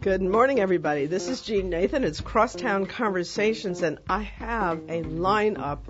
Good morning, everybody. This is Jeanne Nathan. It's Crosstown Conversations, and I have a lineup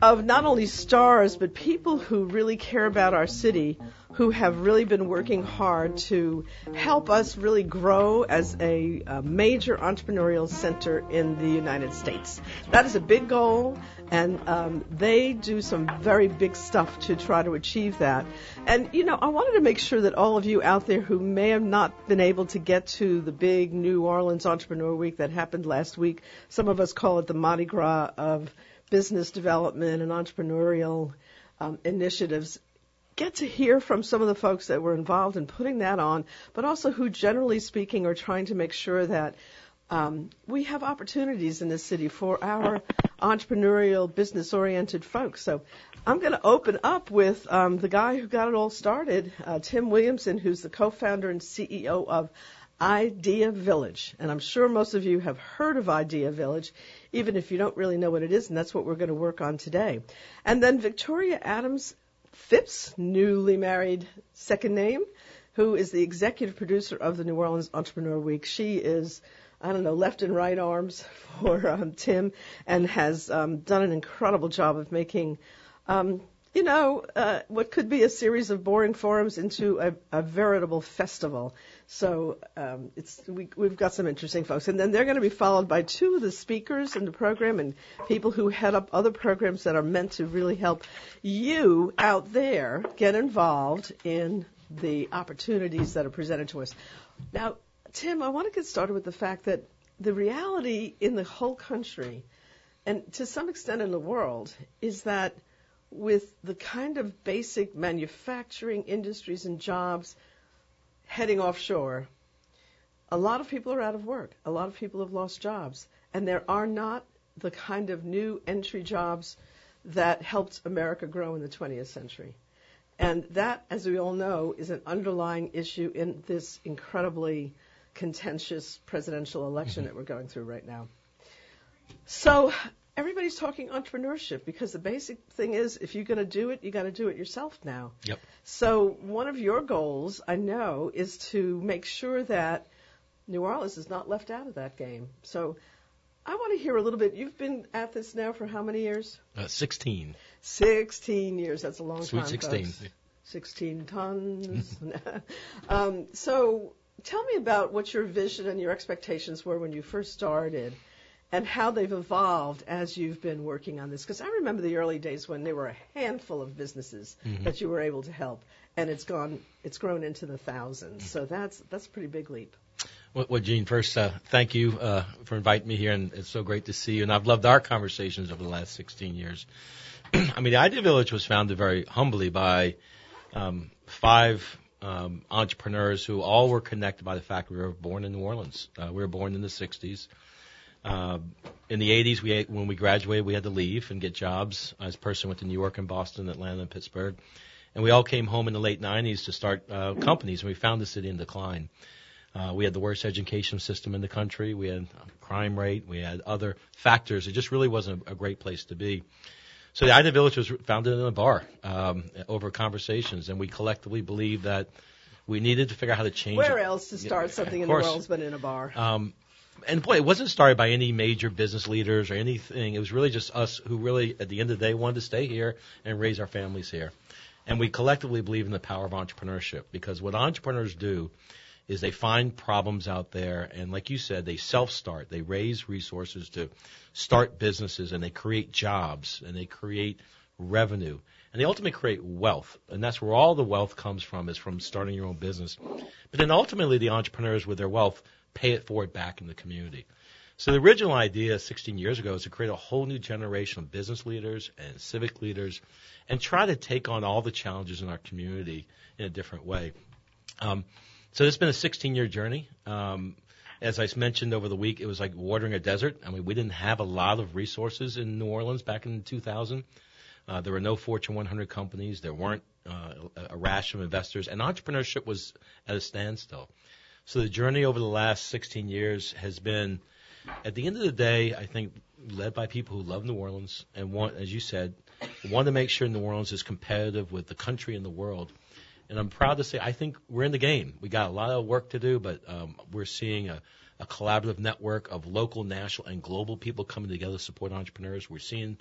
of not only stars, but people who really care about our city, who have really been working hard to help us really grow as a, a, major entrepreneurial center in the United States. That is a big goal, and um, they do some very big stuff to try to achieve that. And, you know, I wanted to make sure that all of you out there who may have not been able to get to the big New Orleans Entrepreneur Week that happened last week, some of us call it the Mardi Gras of business development and entrepreneurial um, initiatives get to hear from some of the folks that were involved in putting that on, but also who, generally speaking, are trying to make sure that um, we have opportunities in this city for our entrepreneurial, business-oriented folks. So I'm going to open up with um, the guy who got it all started, uh, Tim Williamson, who's the co-founder and CEO of Idea Village. And I'm sure most of you have heard of Idea Village even if you don't really know what it is, and that's what we're going to work on today. And then Victoria Adams Phipps, newly married second name, who is the executive producer of the New Orleans Entrepreneur Week. She is, I don't know, left and right arms for um, Tim and has um, done an incredible job of making um, you know, uh, what could be a series of boring forums into a, a veritable festival. So um, it's we, we've got some interesting folks, and then they're going to be followed by two of the speakers in the program and people who head up other programs that are meant to really help you out there get involved in the opportunities that are presented to us. Now, Tim, I want to get started with the fact that the reality in the whole country, and to some extent in the world, is that with the kind of basic manufacturing industries and jobs heading offshore, a lot of people are out of work. A lot of people have lost jobs. And there are not the kind of new entry jobs that helped America grow in the 20th century. And that, as we all know, is an underlying issue in this incredibly contentious presidential election mm-hmm. that we're going through right now. So everybody's talking entrepreneurship because the basic thing is if you're going to do it, you got to do it yourself now. Yep. So one of your goals, I know, is to make sure that New Orleans is not left out of that game. So I want to hear a little bit. You've been at this now for how many years? Uh, 16. 16 years. That's a long Sweet time. 16. Folks. 16 tons. um, so tell me about what your vision and your expectations were when you first started and how they've evolved as you've been working on this. Because I remember the early days when there were a handful of businesses mm-hmm. that you were able to help, and it's gone, it's grown into the 1000s mm-hmm. So that's that's a pretty big leap. Well, well Jeanne, first, uh, thank you uh, for inviting me here, and it's so great to see you. And I've loved our conversations over the last 16 years. I mean, the Idea Village was founded very humbly by um, five um, entrepreneurs who all were connected by the fact we were born in New Orleans. Uh, we were born in the 60s. Uh, in the 80s, we when we graduated, we had to leave and get jobs. As a person went to New York and Boston, Atlanta, and Pittsburgh, and we all came home in the late 90s to start uh, companies. And we found the city in decline. Uh, we had the worst education system in the country. We had crime rate. We had other factors. It just really wasn't a, a great place to be. So the Idea Village was founded in a bar um, over conversations, and we collectively believed that we needed to figure out how to change. Where it. else to start yeah, something in the world but in a bar? Um, and boy, it wasn't started by any major business leaders or anything. It was really just us who really, at the end of the day, wanted to stay here and raise our families here. And we collectively believe in the power of entrepreneurship because what entrepreneurs do is they find problems out there and like you said, they self-start. They raise resources to start businesses and they create jobs and they create revenue and they ultimately create wealth. And that's where all the wealth comes from is from starting your own business. But then ultimately the entrepreneurs with their wealth pay it forward back in the community. So the original idea 16 years ago is to create a whole new generation of business leaders and civic leaders and try to take on all the challenges in our community in a different way. Um, so it's been a 16 year journey. Um, as I mentioned over the week, it was like watering a desert. I mean, we didn't have a lot of resources in New Orleans back in 2000. Uh, there were no Fortune 100 companies. There weren't uh, a rash of investors, and entrepreneurship was at a standstill. So the journey over the last 16 years has been, at the end of the day, I think led by people who love New Orleans and want, as you said, want to make sure New Orleans is competitive with the country and the world. And I'm proud to say I think we're in the game. We got a lot of work to do, but um, we're seeing a, a collaborative network of local, national, and global people coming together to support entrepreneurs. We're seeing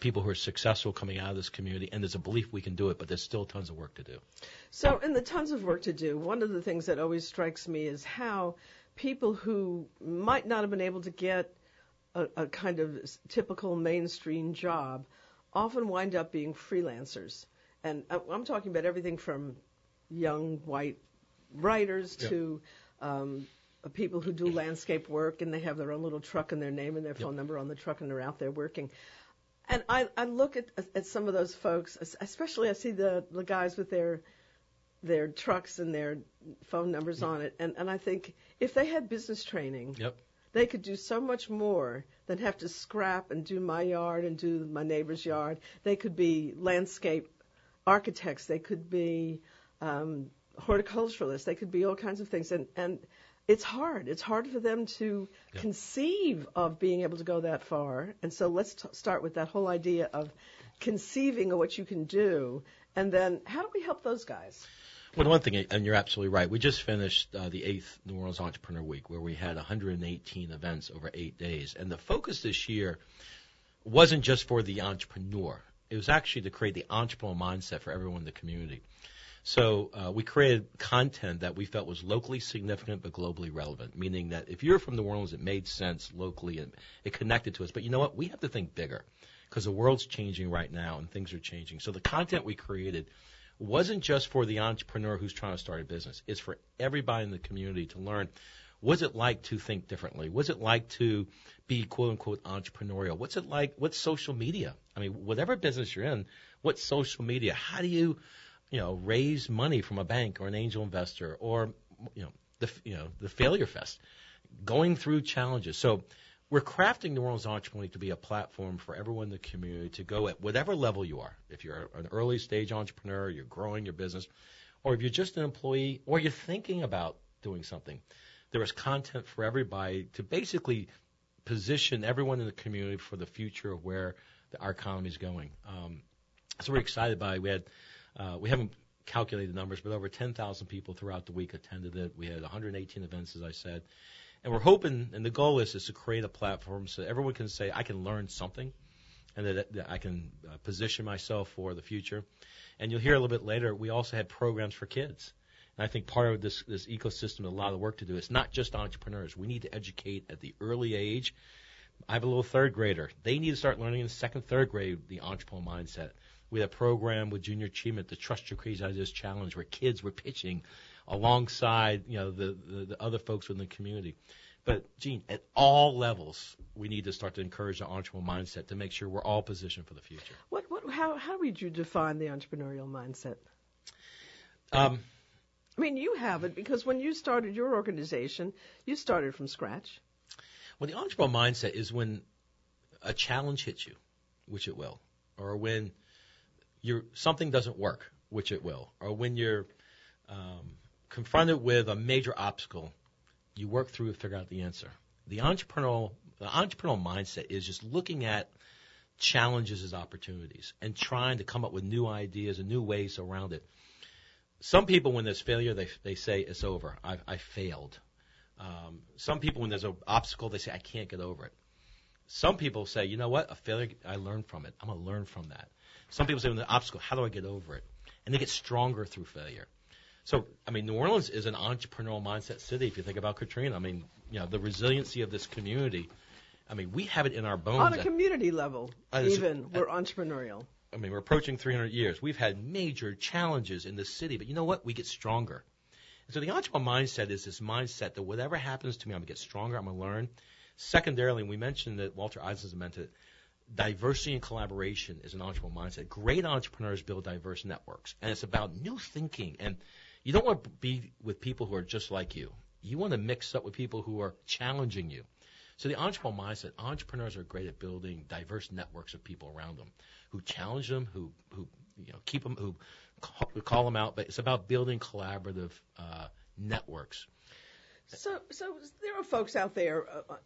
people who are successful coming out of this community, and there's a belief we can do it, but there's still tons of work to do. So, in the tons of work to do, one of the things that always strikes me is how people who might not have been able to get a, a kind of typical mainstream job often wind up being freelancers. And I'm talking about everything from young white writers yep. to um, people who do landscape work and they have their own little truck and their name and their phone number on the truck and they're out there working. And I, I look at, at some of those folks, especially I see the, the guys with their their trucks and their phone numbers on it, and, and I think if they had business training, yep. they could do so much more than have to scrap and do my yard and do my neighbor's yard. They could be landscape architects. They could be um, horticulturalists. They could be all kinds of things. And, and it's hard. It's hard for them to yeah. conceive of being able to go that far. And so let's t- start with that whole idea of conceiving of what you can do. And then how do we help those guys? Well, one thing, and you're absolutely right. We just finished uh, the eighth New Orleans Entrepreneur Week, where we had 118 events over eight days, and the focus this year wasn't just for the entrepreneur. It was actually to create the entrepreneurial mindset for everyone in the community. So uh, we created content that we felt was locally significant but globally relevant, meaning that if you're from New Orleans, it made sense locally and it connected to us. But you know what? We have to think bigger because the world's changing right now and things are changing. So the content we created wasn't just for the entrepreneur who's trying to start a business. It's for everybody in the community to learn what's it like to think differently? What's it like to be quote unquote entrepreneurial? What's it like? What's social media? I mean, whatever business you're in, what's social media? How do you, you know, raise money from a bank or an angel investor or, you know, the, you know, the failure fest, going through challenges. So we're crafting New Orleans Entrepreneur to be a platform for everyone in the community to go at whatever level you are. If you're an early stage entrepreneur, you're growing your business, or if you're just an employee, or you're thinking about doing something, there is content for everybody to basically position everyone in the community for the future of where the, our economy is going. Um, so we're excited by it. We had uh, we haven't calculated the numbers, but over 10,000 people throughout the week attended it. We had 118 events, as I said. And we're hoping, and the goal is, is to create a platform so everyone can say, I can learn something, and that, that I can uh, position myself for the future. And you'll hear a little bit later, we also had programs for kids. And I think part of this, this ecosystem, a lot of work to do. It's not just entrepreneurs. We need to educate at the early age. I have a little third grader. They need to start learning in second, third grade the entrepreneurial mindset. We had a program with Junior Achievement, the Trust Your Crazy Ideas Challenge, where kids were pitching alongside you know the, the, the other folks within the community. But Jeanne, at all levels, we need to start to encourage the entrepreneurial mindset to make sure we're all positioned for the future. What, what, how, how would you define the entrepreneurial mindset? Um, I mean, you have it because when you started your organization, you started from scratch. Well, the entrepreneurial mindset is when a challenge hits you, which it will, or when you're, something doesn't work, which it will, or when you're um, confronted with a major obstacle, you work through and figure out the answer. The entrepreneurial the entrepreneurial mindset is just looking at challenges as opportunities and trying to come up with new ideas and new ways around it. Some people, when there's failure, they they say it's over. I, I failed. Um, some people, when there's an obstacle, they say I can't get over it. Some people say, you know what, a failure, I learned from it. I'm gonna learn from that. Some people say, when the obstacle, how do I get over it? And they get stronger through failure. So, I mean, New Orleans is an entrepreneurial mindset city. If you think about Katrina, I mean, you know, the resiliency of this community. I mean, we have it in our bones. On a community level, uh, even we're entrepreneurial. I mean, we're approaching 300 years. We've had major challenges in the city, but you know what? We get stronger. And so the entrepreneurial mindset is this mindset that whatever happens to me, I'm gonna get stronger. I'm gonna learn. Secondarily, we mentioned that Walter Isaacson meant it. Diversity and collaboration is an entrepreneurial mindset. Great entrepreneurs build diverse networks, and it's about new thinking and you don't want to be with people who are just like you. You want to mix up with people who are challenging you. So the entrepreneurial mindset, entrepreneurs are great at building diverse networks of people around them who challenge them, who who you know keep them, who call, call them out. But it's about building collaborative uh, networks. So so there are folks out there. Uh,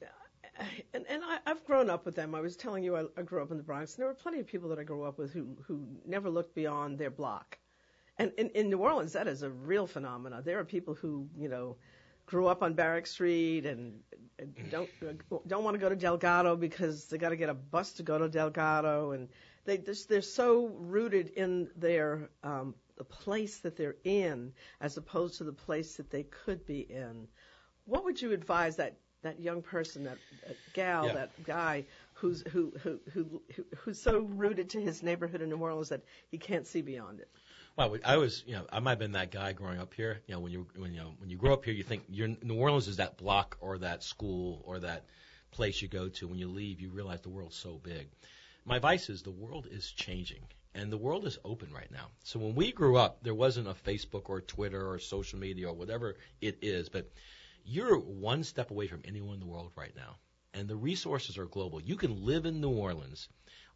and, and I, I've grown up with them. I was telling you I, I grew up in the Bronx, and there were plenty of people that I grew up with who who never looked beyond their block And in, in New Orleans, that is a real phenomenon. There are people who, you know, grew up on Barrack Street and don't don't want to go to Delgado because they got to get a bus to go to Delgado, and they just, they're so rooted in their um, the place that they're in as opposed to the place that they could be in. What would you advise that that young person, that, that gal, yeah. that guy who's who, who who who who's so rooted to his neighborhood in New Orleans that he can't see beyond it? Well, I was, you know, I might have been that guy growing up here. You know, when you when you know when you grow up here, you think you're, New Orleans is that block or that school or that place you go to. When you leave, you realize the world's so big. My advice is the world is changing and the world is open right now. So when we grew up, there wasn't a Facebook or Twitter or social media or whatever it is, but you're one step away from anyone in the world right now. And the resources are global. You can live in New Orleans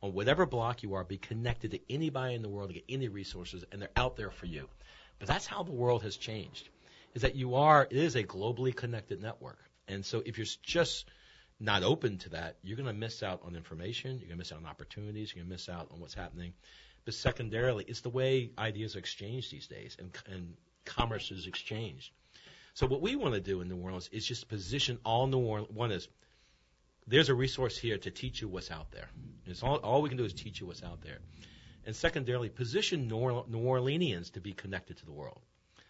on whatever block you are, be connected to anybody in the world to get any resources, and they're out there for you. But that's how the world has changed. Is that you are it is a globally connected network, and so if you're just not open to that, you're going to miss out on information. You're going to miss out on opportunities. You're going to miss out on what's happening. But secondarily, it's the way ideas are exchanged these days, and, and commerce is exchanged. So what we want to do in New Orleans is just position all New Orleans. One is there's a resource here to teach you what's out there. It's all, all we can do is teach you what's out there. And secondarily, position New Orleanians to be connected to the world.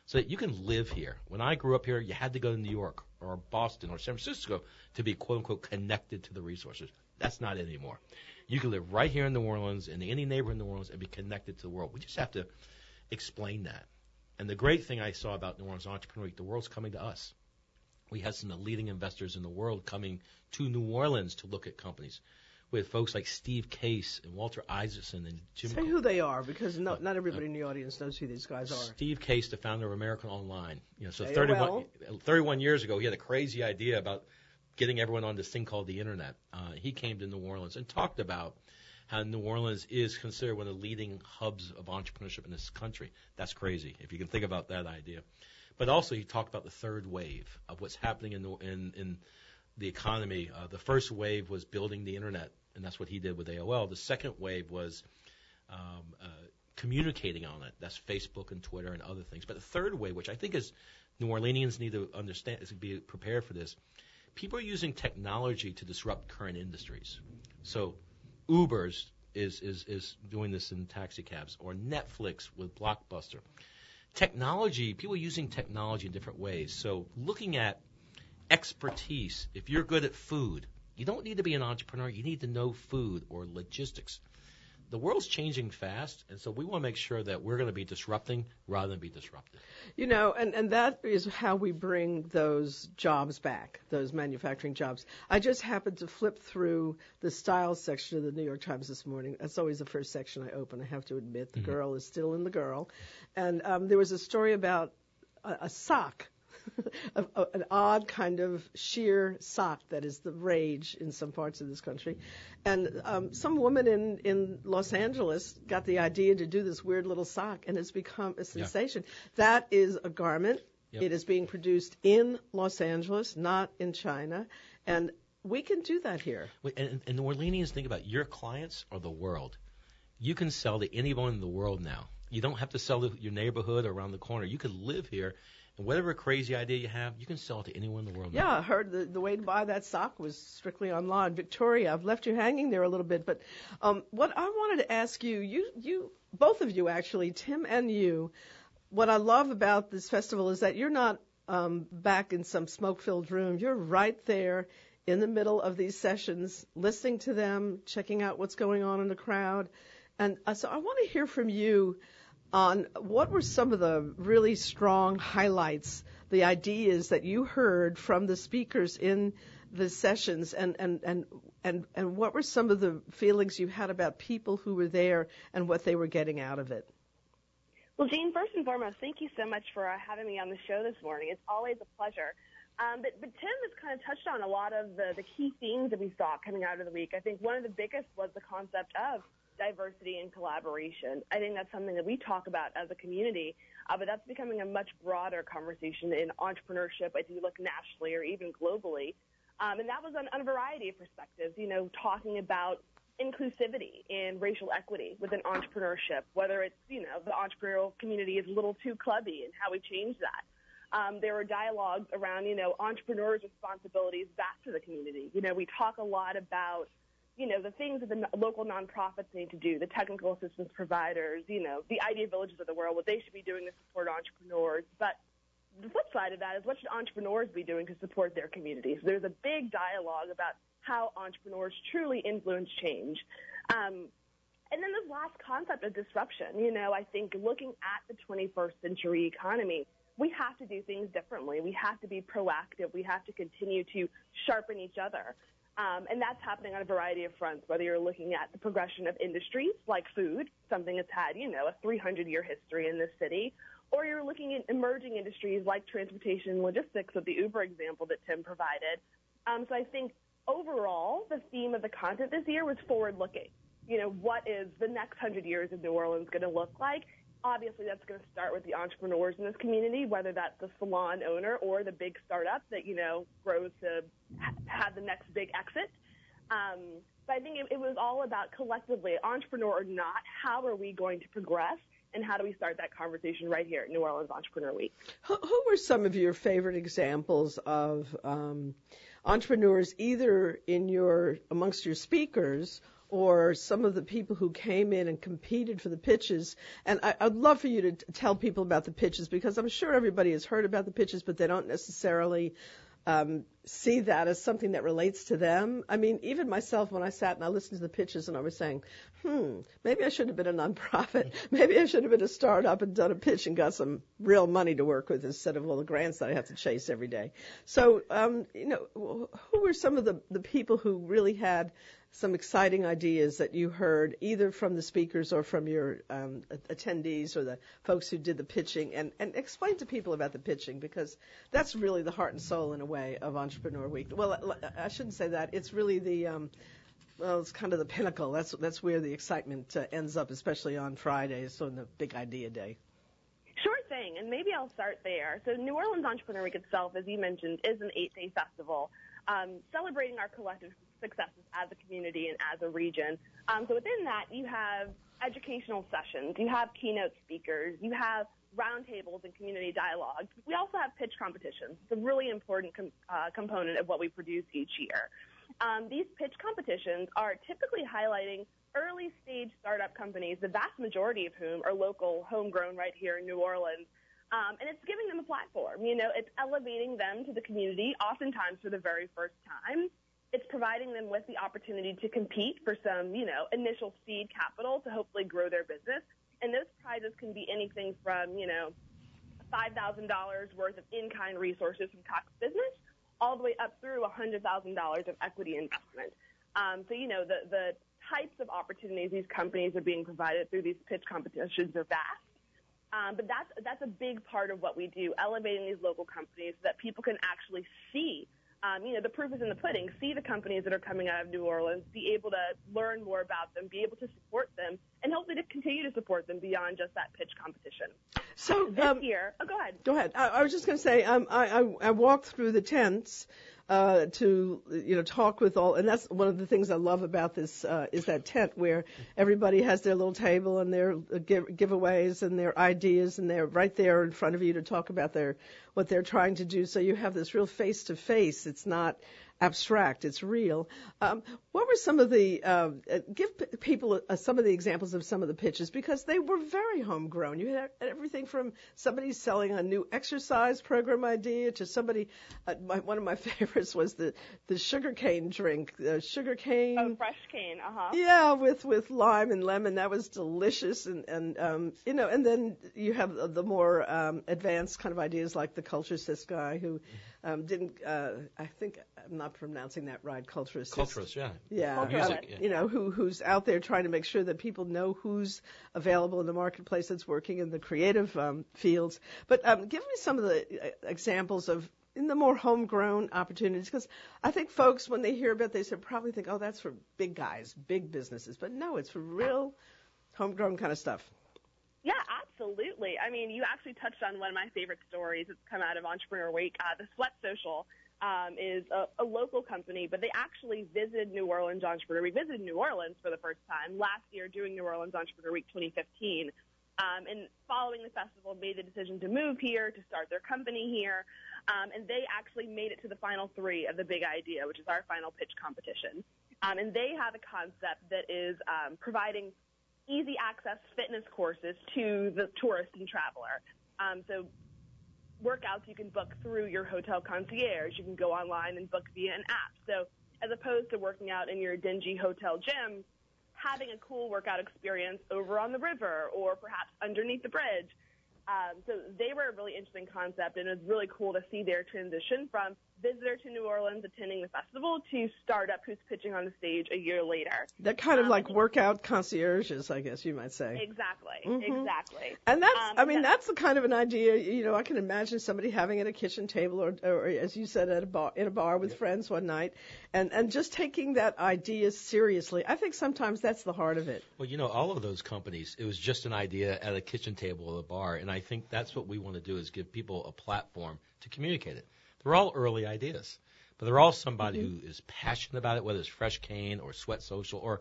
So that you can live here. When I grew up here, you had to go to New York or Boston or San Francisco to be quote unquote connected to the resources. That's not it anymore. You can live right here in New Orleans, in any neighborhood in New Orleans, and be connected to the world. We just have to explain that. And the great thing I saw about New Orleans Entrepreneur Week, the world's coming to us. We had some of the leading investors in the world coming to New Orleans to look at companies. We had folks like Steve Case and Walter Isaacson and Jim. Say who they are, because no, not everybody uh, in the audience knows who these guys are. Steve Case, the founder of American Online. You know, so 31, 31 years ago, he had a crazy idea about getting everyone on this thing called the internet. Uh, he came to New Orleans and talked about how New Orleans is considered one of the leading hubs of entrepreneurship in this country. That's crazy if you can think about that idea. But also, he talked about the third wave of what's happening in the, in, in the economy. Uh, the first wave was building the internet, and that's what he did with AOL. The second wave was um, uh, communicating on it. That's Facebook and Twitter and other things. But the third wave, which I think is New Orleanians need to understand, is to be prepared for this. People are using technology to disrupt current industries. So, Uber's is is is doing this in taxi cabs, or Netflix with Blockbuster technology, people using technology in different ways. So looking at expertise, if you're good at food, you don't need to be an entrepreneur. You need to know food or logistics the world's changing fast, and so we want to make sure that we're going to be disrupting rather than be disrupted. You know, and, and that is how we bring those jobs back, those manufacturing jobs. I just happened to flip through the style section of the New York Times this morning. That's always the first section I open, I have to admit. The mm-hmm. girl is still in the girl. And um, there was a story about a, a sock a, a, an odd kind of sheer sock that is the rage in some parts of this country. And um, some woman in, in Los Angeles got the idea to do this weird little sock, and it's become a sensation. Yeah. That is a garment. Yep. It is being produced in Los Angeles, not in China. And we can do that here. And, and the Orleanians think about it. your clients are the world. You can sell to anyone in the world now. You don't have to sell to your neighborhood or around the corner. You can live here whatever crazy idea you have, you can sell it to anyone in the world. Yeah, I heard the, the way to buy that sock was strictly online. Victoria, I've left you hanging there a little bit, but um, what I wanted to ask you, you, you, both of you actually, Tim and you, what I love about this festival is that you're not um, back in some smoke-filled room. You're right there in the middle of these sessions, listening to them, checking out what's going on in the crowd. And uh, so I want to hear from you on what were some of the really strong highlights, the ideas that you heard from the speakers in the sessions and, and, and, and, and what were some of the feelings you had about people who were there and what they were getting out of it? Well, Jeanne, first and foremost, thank you so much for uh, having me on the show this morning. It's always a pleasure. Um, but, but Tim has kind of touched on a lot of the, the key themes that we saw coming out of the week. I think one of the biggest was the concept of diversity and collaboration. I think that's something that we talk about as a community, uh, but that's becoming a much broader conversation in entrepreneurship as you look nationally or even globally. Um, and that was on, on a variety of perspectives, you know, talking about inclusivity and racial equity within entrepreneurship, whether it's, you know, the entrepreneurial community is a little too clubby and how we change that. Um, there were dialogues around, you know, entrepreneurs' responsibilities back to the community. You know, we talk a lot about, you know, the things that the local nonprofits need to do, the technical assistance providers, you know, the idea villages of the world, what they should be doing to support entrepreneurs. But the flip side of that is what should entrepreneurs be doing to support their communities? There's a big dialogue about how entrepreneurs truly influence change. Um, and then this last concept of disruption, you know, I think looking at the 21st century economy, we have to do things differently. We have to be proactive. We have to continue to sharpen each other. Um, and that's happening on a variety of fronts, whether you're looking at the progression of industries like food, something that's had, you know, a 300 year history in this city, or you're looking at emerging industries like transportation and logistics with the Uber example that Tim provided. Um, so I think overall, the theme of the content this year was forward looking. You know, what is the next hundred years of New Orleans going to look like? Obviously, that's going to start with the entrepreneurs in this community, whether that's the salon owner or the big startup that, you know, grows to have the next big exit. Um, but I think it, it was all about collectively, entrepreneur or not, how are we going to progress and how do we start that conversation right here at New Orleans Entrepreneur Week? Who, were some of your favorite examples of um, entrepreneurs, either in your amongst your speakers or some of the people who came in and competed for the pitches? And I, I'd love for you to tell people about the pitches because I'm sure everybody has heard about the pitches, but they don't necessarily um, see that as something that relates to them. I mean, even myself, when I sat and I listened to the pitches and I was saying, hmm, maybe I should have been a nonprofit. Maybe I should have been a startup and done a pitch and got some real money to work with instead of all the grants that I have to chase every day. So, um, you know, who were some of the, the people who really had some exciting ideas that you heard either from the speakers or from your um, attendees or the folks who did the pitching and, and explain to people about the pitching because that's really the heart and soul in a way of Entrepreneur Week. Well, I shouldn't say that. It's really the um, well, it's kind of the pinnacle. That's that's where the excitement uh, ends up, especially on Fridays, so in the Big Idea Day. Sure thing, and maybe I'll start there. So New Orleans Entrepreneur Week itself, as you mentioned, is an eight-day festival um, celebrating our collective successes as a community and as a region. Um, so within that, you have educational sessions, you have keynote speakers, you have roundtables and community dialogues. We also have pitch competitions. It's a really important com- uh, component of what we produce each year. Um, these pitch competitions are typically highlighting early stage startup companies, the vast majority of whom are local, homegrown right here in New Orleans. Um, and it's giving them a platform. You know, it's elevating them to the community, oftentimes for the very first time it's providing them with the opportunity to compete for some, you know, initial seed capital to hopefully grow their business. And those prizes can be anything from, you know, $5,000 worth of in-kind resources from Cox Business all the way up through $100,000 of equity investment. Um, so, you know, the, the types of opportunities these companies are being provided through these pitch competitions are vast. Um, but that's, that's a big part of what we do, elevating these local companies so that people can actually see um, you know, the proof is in the pudding. See the companies that are coming out of New Orleans, be able to learn more about them, be able to support them, and hopefully to continue to support them beyond just that pitch competition. So this um, year, oh, go ahead. Go ahead. I, I was just going to say, um, I, I, I walked through the tents uh, to you know talk with all, and that's one of the things I love about this uh, is that tent where everybody has their little table and their uh, give, giveaways and their ideas, and they're right there in front of you to talk about their what they're trying to do. So you have this real face to face. It's not abstract. It's real. Um, what were some of the uh, give people uh, some of the examples of some of the pitches because they were very homegrown. You had everything from somebody selling a new exercise program idea to somebody. Uh, my, one of my favorites was the the sugar cane drink. The sugar cane. Oh, fresh cane. Uh huh. Yeah, with with lime and lemon. That was delicious. And and um, you know, and then you have the, the more um, advanced kind of ideas like the culture culturist guy who um, didn't. Uh, I think I'm not pronouncing that right. Culturist. Culturist, yeah. Yeah, Music, yeah. you know, who who's out there trying to make sure that people know who's available in the marketplace that's working in the creative um, fields. But um, give me some of the uh, examples of in the more homegrown opportunities because I think folks when they hear about they should probably think, oh, that's for big guys, big businesses. But no, it's for real homegrown kind of stuff. Absolutely. I mean, you actually touched on one of my favorite stories that's come out of Entrepreneur Week. Uh, the Sweat Social um, is a, a local company, but they actually visited New Orleans Entrepreneur Week, visited New Orleans for the first time last year doing New Orleans Entrepreneur Week 2015. Um, and following the festival, made the decision to move here, to start their company here. Um, and they actually made it to the final three of the Big Idea, which is our final pitch competition. Um, and they have a concept that is um, providing easy access fitness courses to the tourist and traveler. Um, so workouts you can book through your hotel concierge. You can go online and book via an app. So as opposed to working out in your dingy hotel gym, having a cool workout experience over on the river or perhaps underneath the bridge. Um, so they were a really interesting concept, and it was really cool to see their transition from visitor to New Orleans attending the festival to startup who's pitching on the stage a year later. That kind of Um, like workout concierges, I guess you might say. Exactly, Mhm. exactly. And that's, Um, I mean, yeah. that's the kind of an idea, you know, I can imagine somebody having at a kitchen table or, or as you said, at a bar, in a bar with friends one night and, and just taking that idea seriously. I think sometimes that's the heart of it. Well, you know, all of those companies, it was just an idea at a kitchen table or a bar, and I think that's what we want to do is give people a platform to communicate it. They're all early ideas, but they're all somebody who is passionate about it, whether it's Fresh Cane or Sweat Social or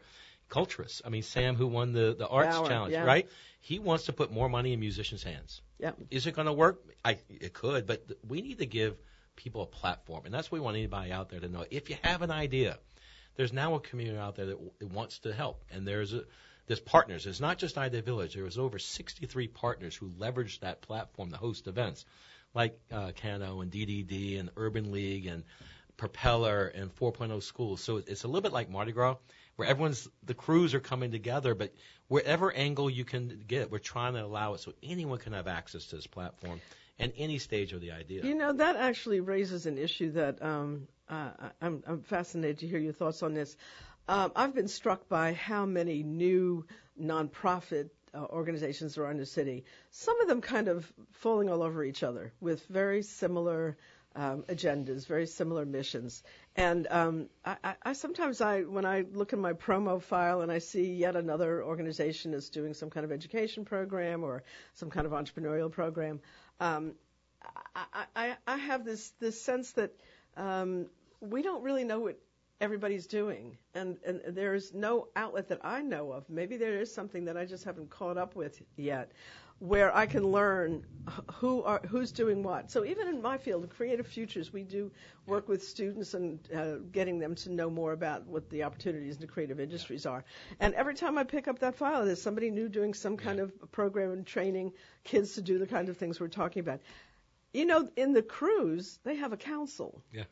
Culturist. I mean, Sam, who won the the Arts Bauer, Challenge, yeah. right? He wants to put more money in musicians' hands. Yeah. Is it going to work? I it could, but th- we need to give people a platform, and that's what we want anybody out there to know. If you have an idea, there's now a community out there that, w- that wants to help, and there's a there's partners. It's not just Idea Village. There was over 63 partners who leveraged that platform to host events, like uh, Cano and DDD and Urban League and Propeller and 4.0 Schools. So it's a little bit like Mardi Gras, where everyone's the crews are coming together, but wherever angle you can get, we're trying to allow it so anyone can have access to this platform and any stage of the idea. You know, that actually raises an issue that um, uh, I'm, I'm fascinated to hear your thoughts on this. Um, I've been struck by how many new nonprofit uh, organizations around the city. Some of them kind of falling all over each other with very similar um, agendas, very similar missions. And um, I, I, sometimes I, when I look in my promo file and I see yet another organization is doing some kind of education program or some kind of entrepreneurial program, um, I, I, I have this this sense that um, we don't really know what everybody's doing, and and there's no outlet that I know of. Maybe there is something that I just haven't caught up with yet, where I can learn who are who's doing what. So even in my field, Creative Futures, we do work with students and uh, getting them to know more about what the opportunities in the creative industries are. And every time I pick up that file, there's somebody new doing some kind Yeah. of program and training kids to do the kind of things we're talking about. You know, in the krewes, they have a council Yeah.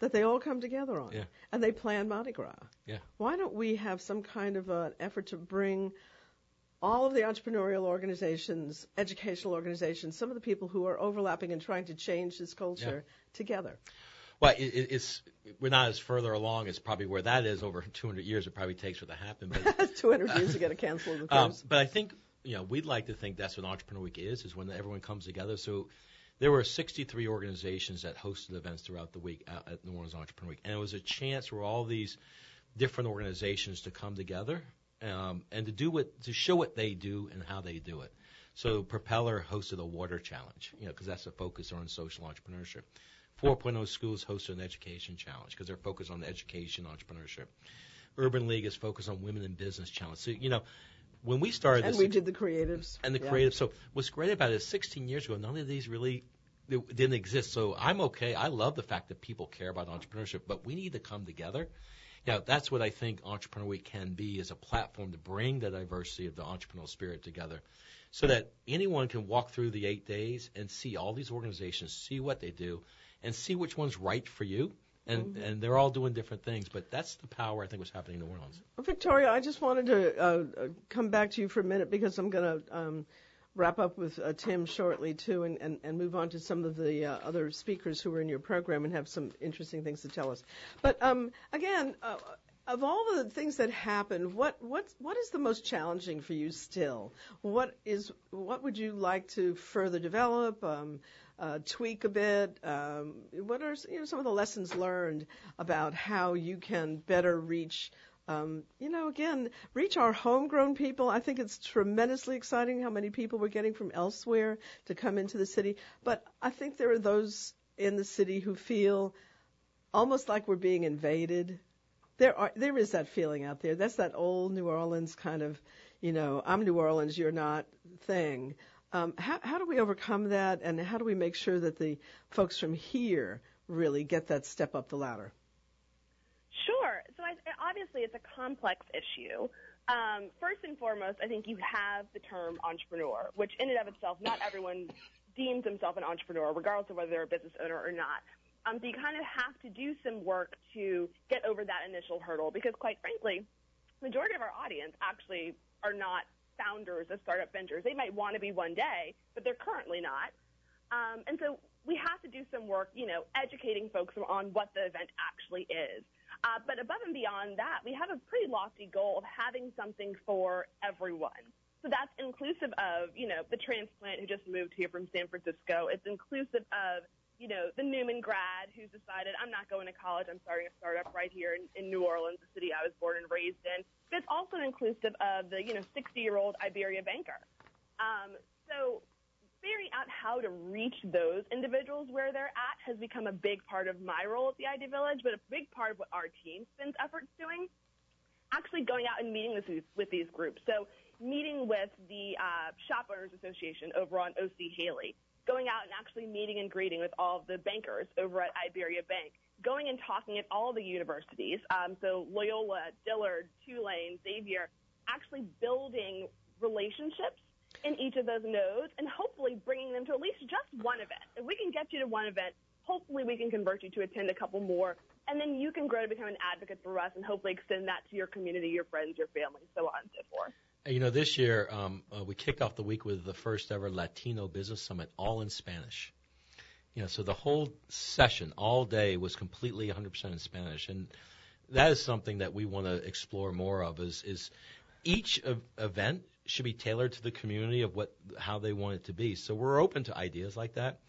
That they all come together on, Yeah. and they plan Mardi Gras. Yeah. Why don't we have some kind of an effort to bring all of the entrepreneurial organizations, educational organizations, some of the people who are overlapping and trying to change this culture together? Well, it, it- it's we're not as further along as probably where that is over 200 years. It probably takes for that to happen, but 200 years to get a cancel of the Um, but I think you know we'd like to think that's what Entrepreneur Week is, is when everyone comes together. So there were 63 organizations that hosted events throughout the week at, New Orleans Entrepreneur Week, and it was a chance for all these different organizations to come together um, and to do what to show what they do and how they do it. So Propeller hosted a water challenge, you know, because that's a focus on social entrepreneurship. 4.0 Schools hosted an education challenge because they're focused on education entrepreneurship. Urban League is focused on women in business challenge. So you know, when we started And this, we did the creatives. and the Yeah. creative. So what's great about it is 16 years ago, none of these really didn't exist. So I'm okay. I love the fact that people care about entrepreneurship, but we need to come together. Now that's what I think Entrepreneur Week can be is a platform to bring the diversity of the entrepreneurial spirit together so that anyone can walk through the eight days and see all these organizations, see what they do, and see which one's right for you. And, and they're all doing different things, but that's the power I think was happening in New Orleans. Victoria, I just wanted to uh, uh, come back to you for a minute because I'm going to um, wrap up with uh, Tim shortly too, and, and, and move on to some of the uh, other speakers who are in your program and have some interesting things to tell us. But um, again, uh, of all the things that happened, what what what is the most challenging for you still? What is what would you like to further develop? Um, uh, tweak a bit. Um, what are you know some of the lessons learned about how you can better reach um, you know, again, reach our homegrown people. I think it's tremendously exciting how many people we're getting from elsewhere to come into the city. But I think there are those in the city who feel almost like we're being invaded. There are there is that feeling out there. That's that old New Orleans kind of, you know, I'm New Orleans, you're not thing. Um, how, how do we overcome that, and how do we make sure that the folks from here really get that step up the ladder? Sure. So I, obviously, it's a complex issue. Um, first and foremost, I think you have the term entrepreneur, which in and of itself, not everyone deems themselves an entrepreneur, regardless of whether they're a business owner or not. Um, so you kind of have to do some work to get over that initial hurdle because, quite frankly, majority of our audience actually are not founders of startup ventures. They might want to be one day, but they're currently not. Um, and so we have to do some work, you know, educating folks on what the event actually is. Uh, but above and beyond that, we have a pretty lofty goal of having something for everyone. So that's inclusive of, you know, the transplant who just moved here from San Francisco. It's inclusive of you know, the Newman grad who's decided I'm not going to college, I'm starting a startup right here in, in New Orleans, the city I was born and raised in. But it's also inclusive of the, you know, 60 year old Iberia banker. Um, so figuring out how to reach those individuals where they're at has become a big part of my role at the Idea Village, but a big part of what our team spends efforts doing. Actually going out and meeting with these, with these groups. So meeting with the uh, Shop Owners Association over on OC Haley, going out and actually meeting and greeting with all of the bankers over at Iberia Bank, going and talking at all the universities, um, so Loyola, Dillard, Tulane, Xavier, actually building relationships in each of those nodes and hopefully bringing them to at least just one event. If we can get you to one event, hopefully we can convert you to attend a couple more, and then you can grow to become an advocate for us and hopefully extend that to your community, your friends, your family, so on and so forth. You know, this year um, uh, we kicked off the week with the first ever Latino Business Summit, all in Spanish. You know, so the whole session, all day, was completely 100% in Spanish, and that is something that we want to explore more of. Is is each event should be tailored to the community of what how they want it to be. So we're open to ideas like that.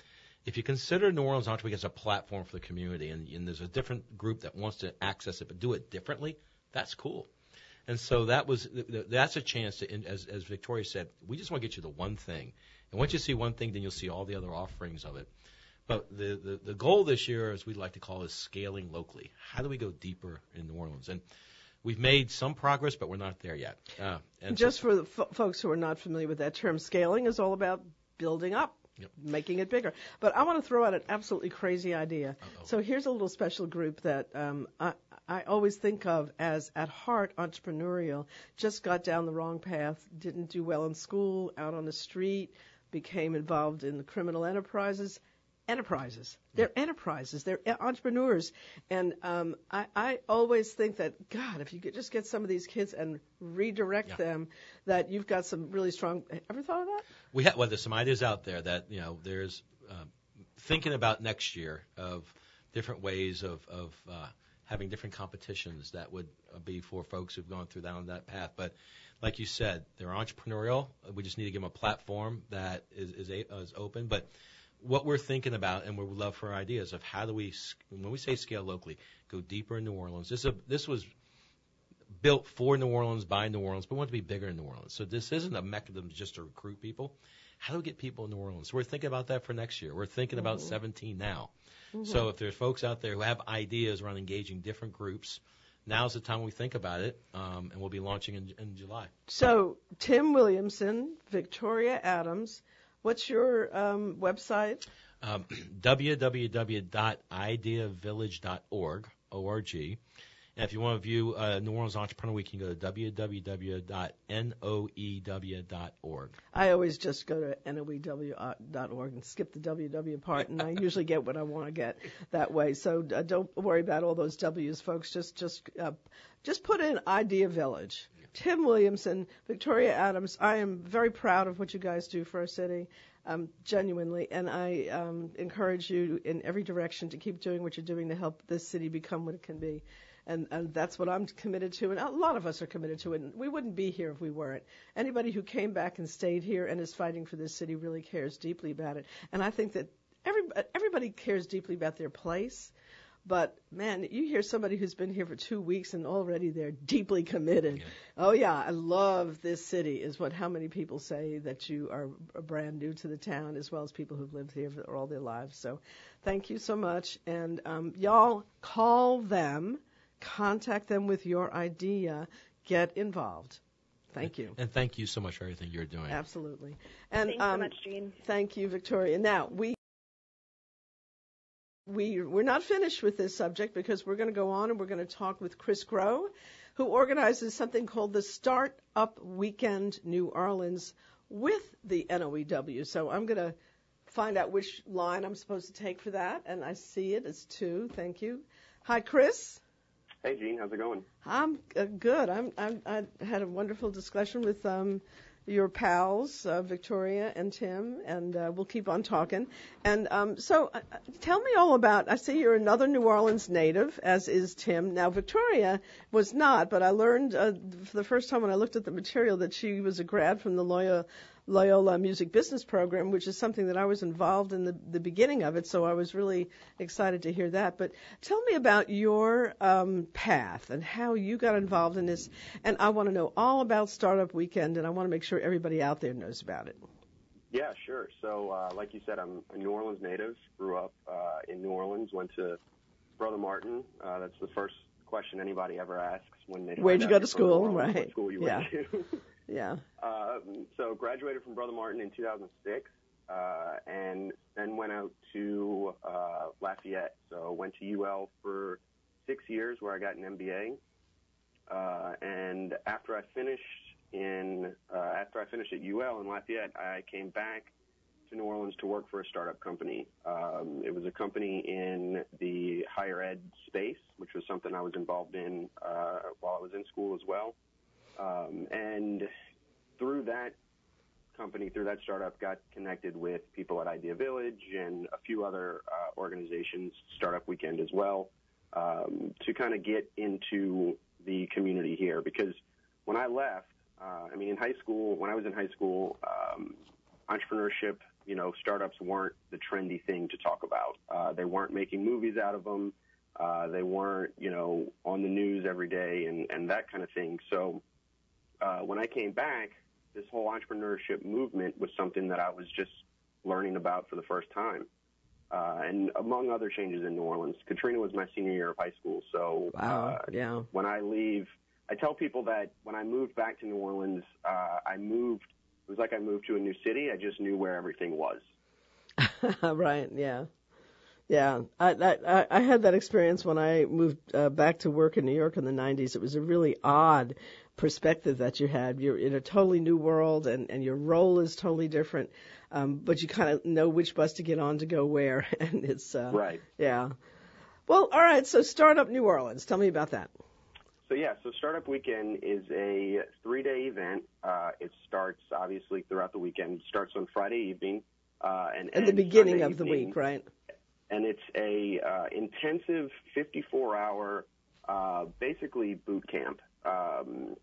If you consider New Orleans Entrepreneur as a platform for the community, and, and there's a different group that wants to access it but do it differently, that's cool. And so that was that's a chance to, as as Victoria said, we just want to get you the one thing. And once you see one thing, then you'll see all the other offerings of it. But the, the, the goal this year, as we'd like to call it, is scaling locally. How do we go deeper in New Orleans? And we've made some progress, but we're not there yet. Uh, and Just so, for the f- folks who are not familiar with that term, scaling is all about building up. Yep. Making it bigger. But I want to throw out an absolutely crazy idea. Uh-oh. So here's a little special group that um, I, I always think of as at heart entrepreneurial, just got down the wrong path, didn't do well in school, out on the street, became involved in the criminal enterprises. Enterprises. They're enterprises. They're entrepreneurs. And um, I, I always think that, God, if you could just get some of these kids and redirect yeah. them, that you've got some really strong. Ever thought of that? We have. Well, there's some ideas out there that you know. There's uh, thinking about next year of different ways of of uh, having different competitions that would be for folks who've gone through down that path. But like you said, they're entrepreneurial. We just need to give them a platform that is is, a, is open. But what we're thinking about, and we would love for ideas of how do we, when we say scale locally, go deeper in New Orleans. This a, this was built for New Orleans by New Orleans, but we want to be bigger in New Orleans. So this isn't a mechanism just to recruit people. How do we get people in New Orleans? We're thinking about that for next year. We're thinking mm-hmm. about 17 now. Mm-hmm. So if there's folks out there who have ideas around engaging different groups, now's the time we think about it, um, and we'll be launching in, in July. So Tim Williamson, Victoria Adams, what's your um, website? Um, www.ideavillage.org, O-R-G. And if you want to view uh, New Orleans Entrepreneur Week, you can go to www.noew.org. I always just go to noew.org and skip the www part, and I usually get what I want to get that way. So uh, don't worry about all those W's, folks. Just just uh, just put in Idea Village. Tim Williamson, Victoria Adams. I am very proud of what you guys do for our city, um, genuinely, and I um, encourage you in every direction to keep doing what you're doing to help this city become what it can be and, and that's what I'm committed to, and a lot of us are committed to it. And we wouldn't be here if we weren't. Anybody who came back and stayed here and is fighting for this city really cares deeply about it. And I think that every, everybody cares deeply about their place, But man, you hear somebody who's been here for two weeks and already they're deeply committed. Yeah. Oh yeah, I love this city. Is what how many people say that you are brand new to the town, as well as people who've lived here for all their lives. So, thank you so much, and um, y'all call them, contact them with your idea, get involved. Thank you. And thank you so much for everything you're doing. Absolutely. And Thanks um, so much, Jeanne. Thank you, Victoria. Now we we we're not finished with this subject because we're going to go on and we're going to talk with Chris Grow, who organizes something called the Start Up Weekend New Orleans with the NOEW. So I'm going to find out which line I'm supposed to take for that, and I see it. as two. Thank you. Hi, Chris. Hey, Jeanne, how's it going? I'm uh, good. I'm, I'm I had a wonderful discussion with um your pals, uh, Victoria and Tim, and uh, we'll keep on talking. And um, so, uh, tell me all about. I see you're another New Orleans native, as is Tim. Now, Victoria was not, but I learned uh, for the first time when I looked at the material that she was a grad from the Loyola Loyola Music Business Program, which is something that I was involved in the, the beginning of it, so I was really excited to hear that. But tell me about your um, path and how you got involved in this. And I want to know all about Startup Weekend, and I want to make sure everybody out there knows about it. Yeah, sure. So, uh, like you said, I'm a New Orleans native. Grew up uh, in New Orleans. Went to Brother Martin. Uh, that's the first question anybody ever asks when they. Where'd you go to school? Right. What school you Yeah. went to? Yeah. Um, so graduated from Brother Martin in 2006, uh, and then went out to uh, Lafayette. So went to UL for six years, where I got an MBA. Uh, and after I finished in uh, after I finished at UL in Lafayette, I came back to New Orleans to work for a startup company. Um, it was a company in the higher ed space, which was something I was involved in uh, while I was in school as well. Um, and through that company, through that startup, got connected with people at Idea Village and a few other uh, organizations, Startup Weekend as well, um, to kind of get into the community here. Because when I left, uh, I mean, in high school, when I was in high school, um, entrepreneurship, you know, startups weren't the trendy thing to talk about. Uh, they weren't making movies out of them. Uh, they weren't, you know, on the news every day and, and that kind of thing. So uh, when I came back, this whole entrepreneurship movement was something that I was just learning about for the first time. Uh, and among other changes in New Orleans, Katrina was my senior year of high school. So Wow. uh, yeah. when I leave, I tell people that when I moved back to New Orleans, uh, I moved. It was like I moved to a new city. I just knew where everything was. right. Yeah. Yeah, I, I I had that experience when I moved uh, back to work in New York in the 90s. It was a really odd perspective that you had. You're in a totally new world, and and your role is totally different. Um, but you kind of know which bus to get on to go where, and it's uh, Right. Yeah. Well, all right. So Startup New Orleans. Tell me about that. So yeah, so Startup Weekend is a three-day event. Uh, it starts obviously throughout the weekend. It starts on Friday evening, uh, and At the beginning Sunday of the evening. week, right? and it's a uh, intensive 54 hour uh, basically boot camp um,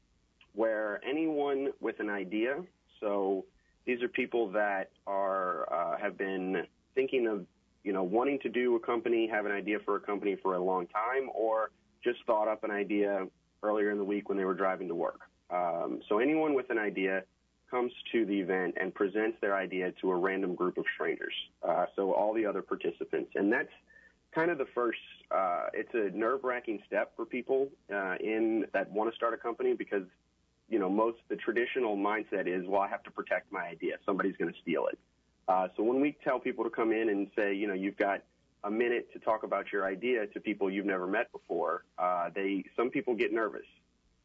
where anyone with an idea so these are people that are uh, have been thinking of you know wanting to do a company have an idea for a company for a long time or just thought up an idea earlier in the week when they were driving to work um, so anyone with an idea comes to the event and presents their idea to a random group of strangers. Uh, so all the other participants, and that's kind of the first. Uh, it's a nerve-wracking step for people uh, in that want to start a company because you know most the traditional mindset is, well, I have to protect my idea. Somebody's going to steal it. Uh, so when we tell people to come in and say, you know, you've got a minute to talk about your idea to people you've never met before, uh, they some people get nervous.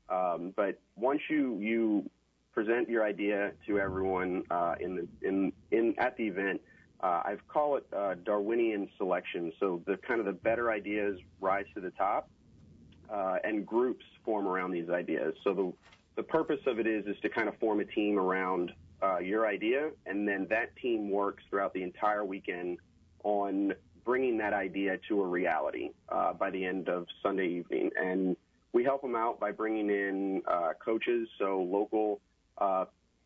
Um, but once you you present your idea to everyone uh, in the in in at the event. Uh, I call it uh, Darwinian selection. So the kind of the better ideas rise to the top, uh, and groups form around these ideas. So the the purpose of it is is to kind of form a team around uh, your idea, and then that team works throughout the entire weekend on bringing that idea to a reality uh, by the end of Sunday evening. And we help them out by bringing in uh, coaches, so local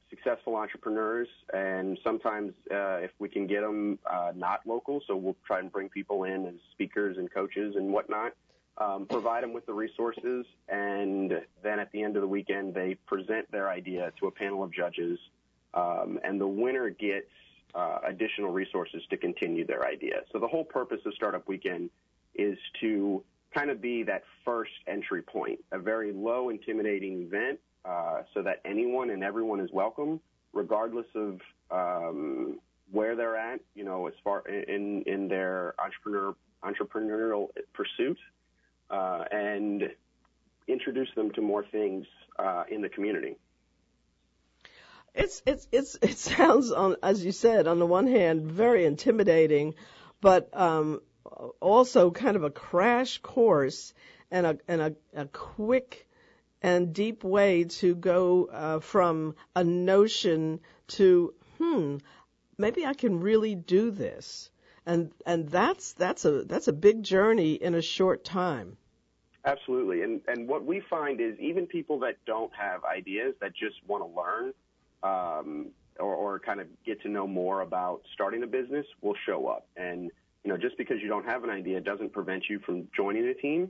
successful entrepreneurs, and sometimes uh, if we can get them uh, not local, so we'll try and bring people in as speakers and coaches and whatnot. Um, provide them with the resources, and then at the end of the weekend, they present their idea to a panel of judges, um, and the winner gets uh, additional resources to continue their idea. So the whole purpose of Startup Weekend is to kind of be that first entry point, a very low intimidating event uh, so that anyone and everyone is welcome, regardless of um, where they're at, you know, as far in in their entrepreneur entrepreneurial pursuit, uh, and introduce them to more things uh, in the community. It's it's it's it sounds on as you said on the one hand very intimidating, but um, also kind of a crash course and a and a, a quick and deep way to go uh, from a notion to hmm maybe I can really do this and and that's that's a that's a big journey in a short time. Absolutely, and and what we find is even people that don't have ideas that just want to learn um, or, or kind of get to know more about starting a business will show up. And you know, just because you don't have an idea doesn't prevent you from joining a team.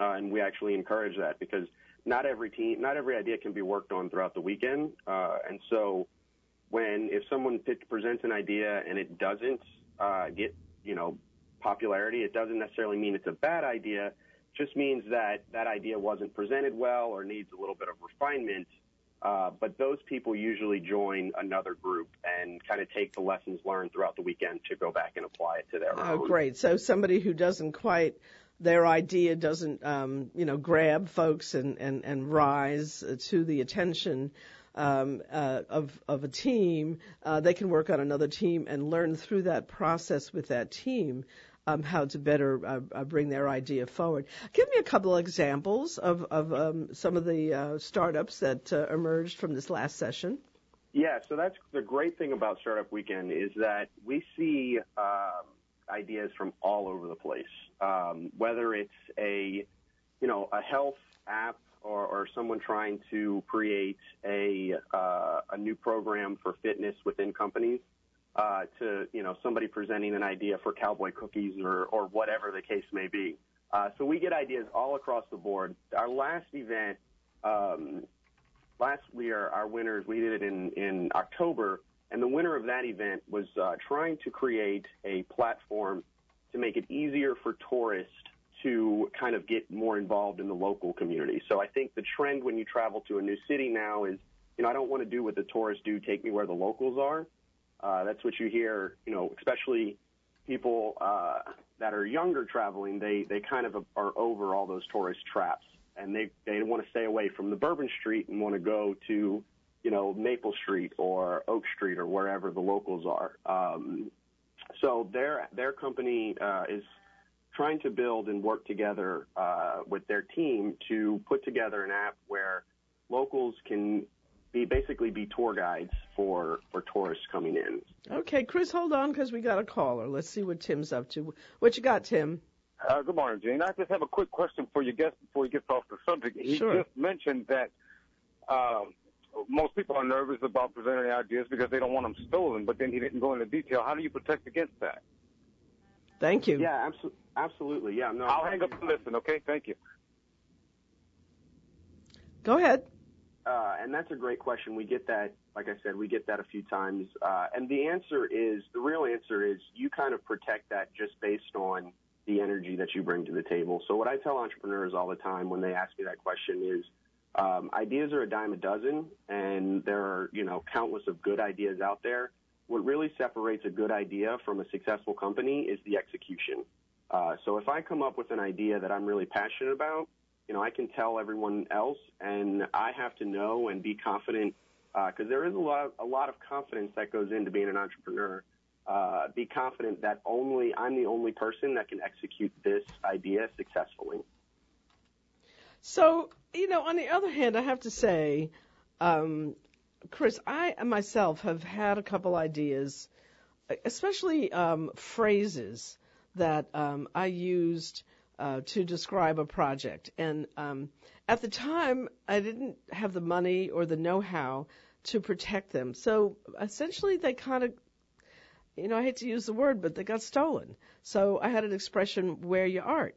Uh, and we actually encourage that because not every team, not every idea can be worked on throughout the weekend. Uh, and so when, if someone presents an idea and it doesn't, uh, get, you know, popularity, it doesn't necessarily mean it's a bad idea. Just means that that idea wasn't presented well or needs a little bit of refinement. Uh, but those people usually join another group and kind of take the lessons learned throughout the weekend to go back and apply it to their oh, own. Oh, great. So somebody who doesn't quite their idea doesn't, um, you know, grab folks and, and, and rise to the attention um, uh, of, of a team, uh, they can work on another team and learn through that process with that team um, how to better uh, uh bring their idea forward. Give me a couple of examples of, of um, some of the uh, startups that uh, emerged from this last session. Yeah, so that's the great thing about Startup Weekend is that we see um, ideas from all over the place. Um, whether it's a, you know, a health app or, or someone trying to create a uh, a new program for fitness within companies, uh, to you know somebody presenting an idea for cowboy cookies or or whatever the case may be. Uh, so we get ideas all across the board. Our last event, um, last year, our winners, we did it in in October and the winner of that event was uh, trying to create a platform to make it easier for tourists to kind of get more involved in the local community. So I think the trend when you travel to a new city now is, you know, I don't want to do what the tourists do, take me where the locals are. Uh, that's what you hear, you know, especially people uh, that are younger traveling. They they kind of are over all those tourist traps, and they they want to stay away from the Bourbon Street and want to go to you know, Maple Street or Oak Street or wherever the locals are. Um, so their their company uh, is trying to build and work together uh, with their team to put together an app where locals can be basically be tour guides for for tourists coming in. Okay, Chris, hold on because we got a caller. Let's see what Tim's up to. What you got, Tim? Uh, good morning, Jeanne. I just have a quick question for you guest before he gets off the subject. He sure. just mentioned that um, most people are nervous about presenting ideas because they don't want them stolen, but then he didn't go into detail. How do you protect against that? Thank you. Yeah, abso- absolutely. Yeah, no. I'll hang up and listen, okay? Thank you. Go ahead. Uh, and that's a great question. We get that, like I said, we get that a few times. Uh, and the answer is, the real answer is you kind of protect that just based on the energy that you bring to the table. So what I tell entrepreneurs all the time when they ask me that question is, um, ideas are a dime a dozen, and there are you know countless of good ideas out there. What really separates a good idea from a successful company is the execution. Uh, so if I come up with an idea that I'm really passionate about, you know, I can tell everyone else, and I have to know and be confident because uh, there is a lot, of, a lot of confidence that goes into being an entrepreneur. Uh, be confident that only I'm the only person that can execute this idea successfully. So, you know, on the other hand, I have to say, um, Chris, I myself have had a couple ideas, especially um, phrases that um, I used uh, to describe a project. And um, at the time, I didn't have the money or the know-how to protect them. So essentially, they kind of, you know, I hate to use the word, but they got stolen. So I had an expression, wear your art.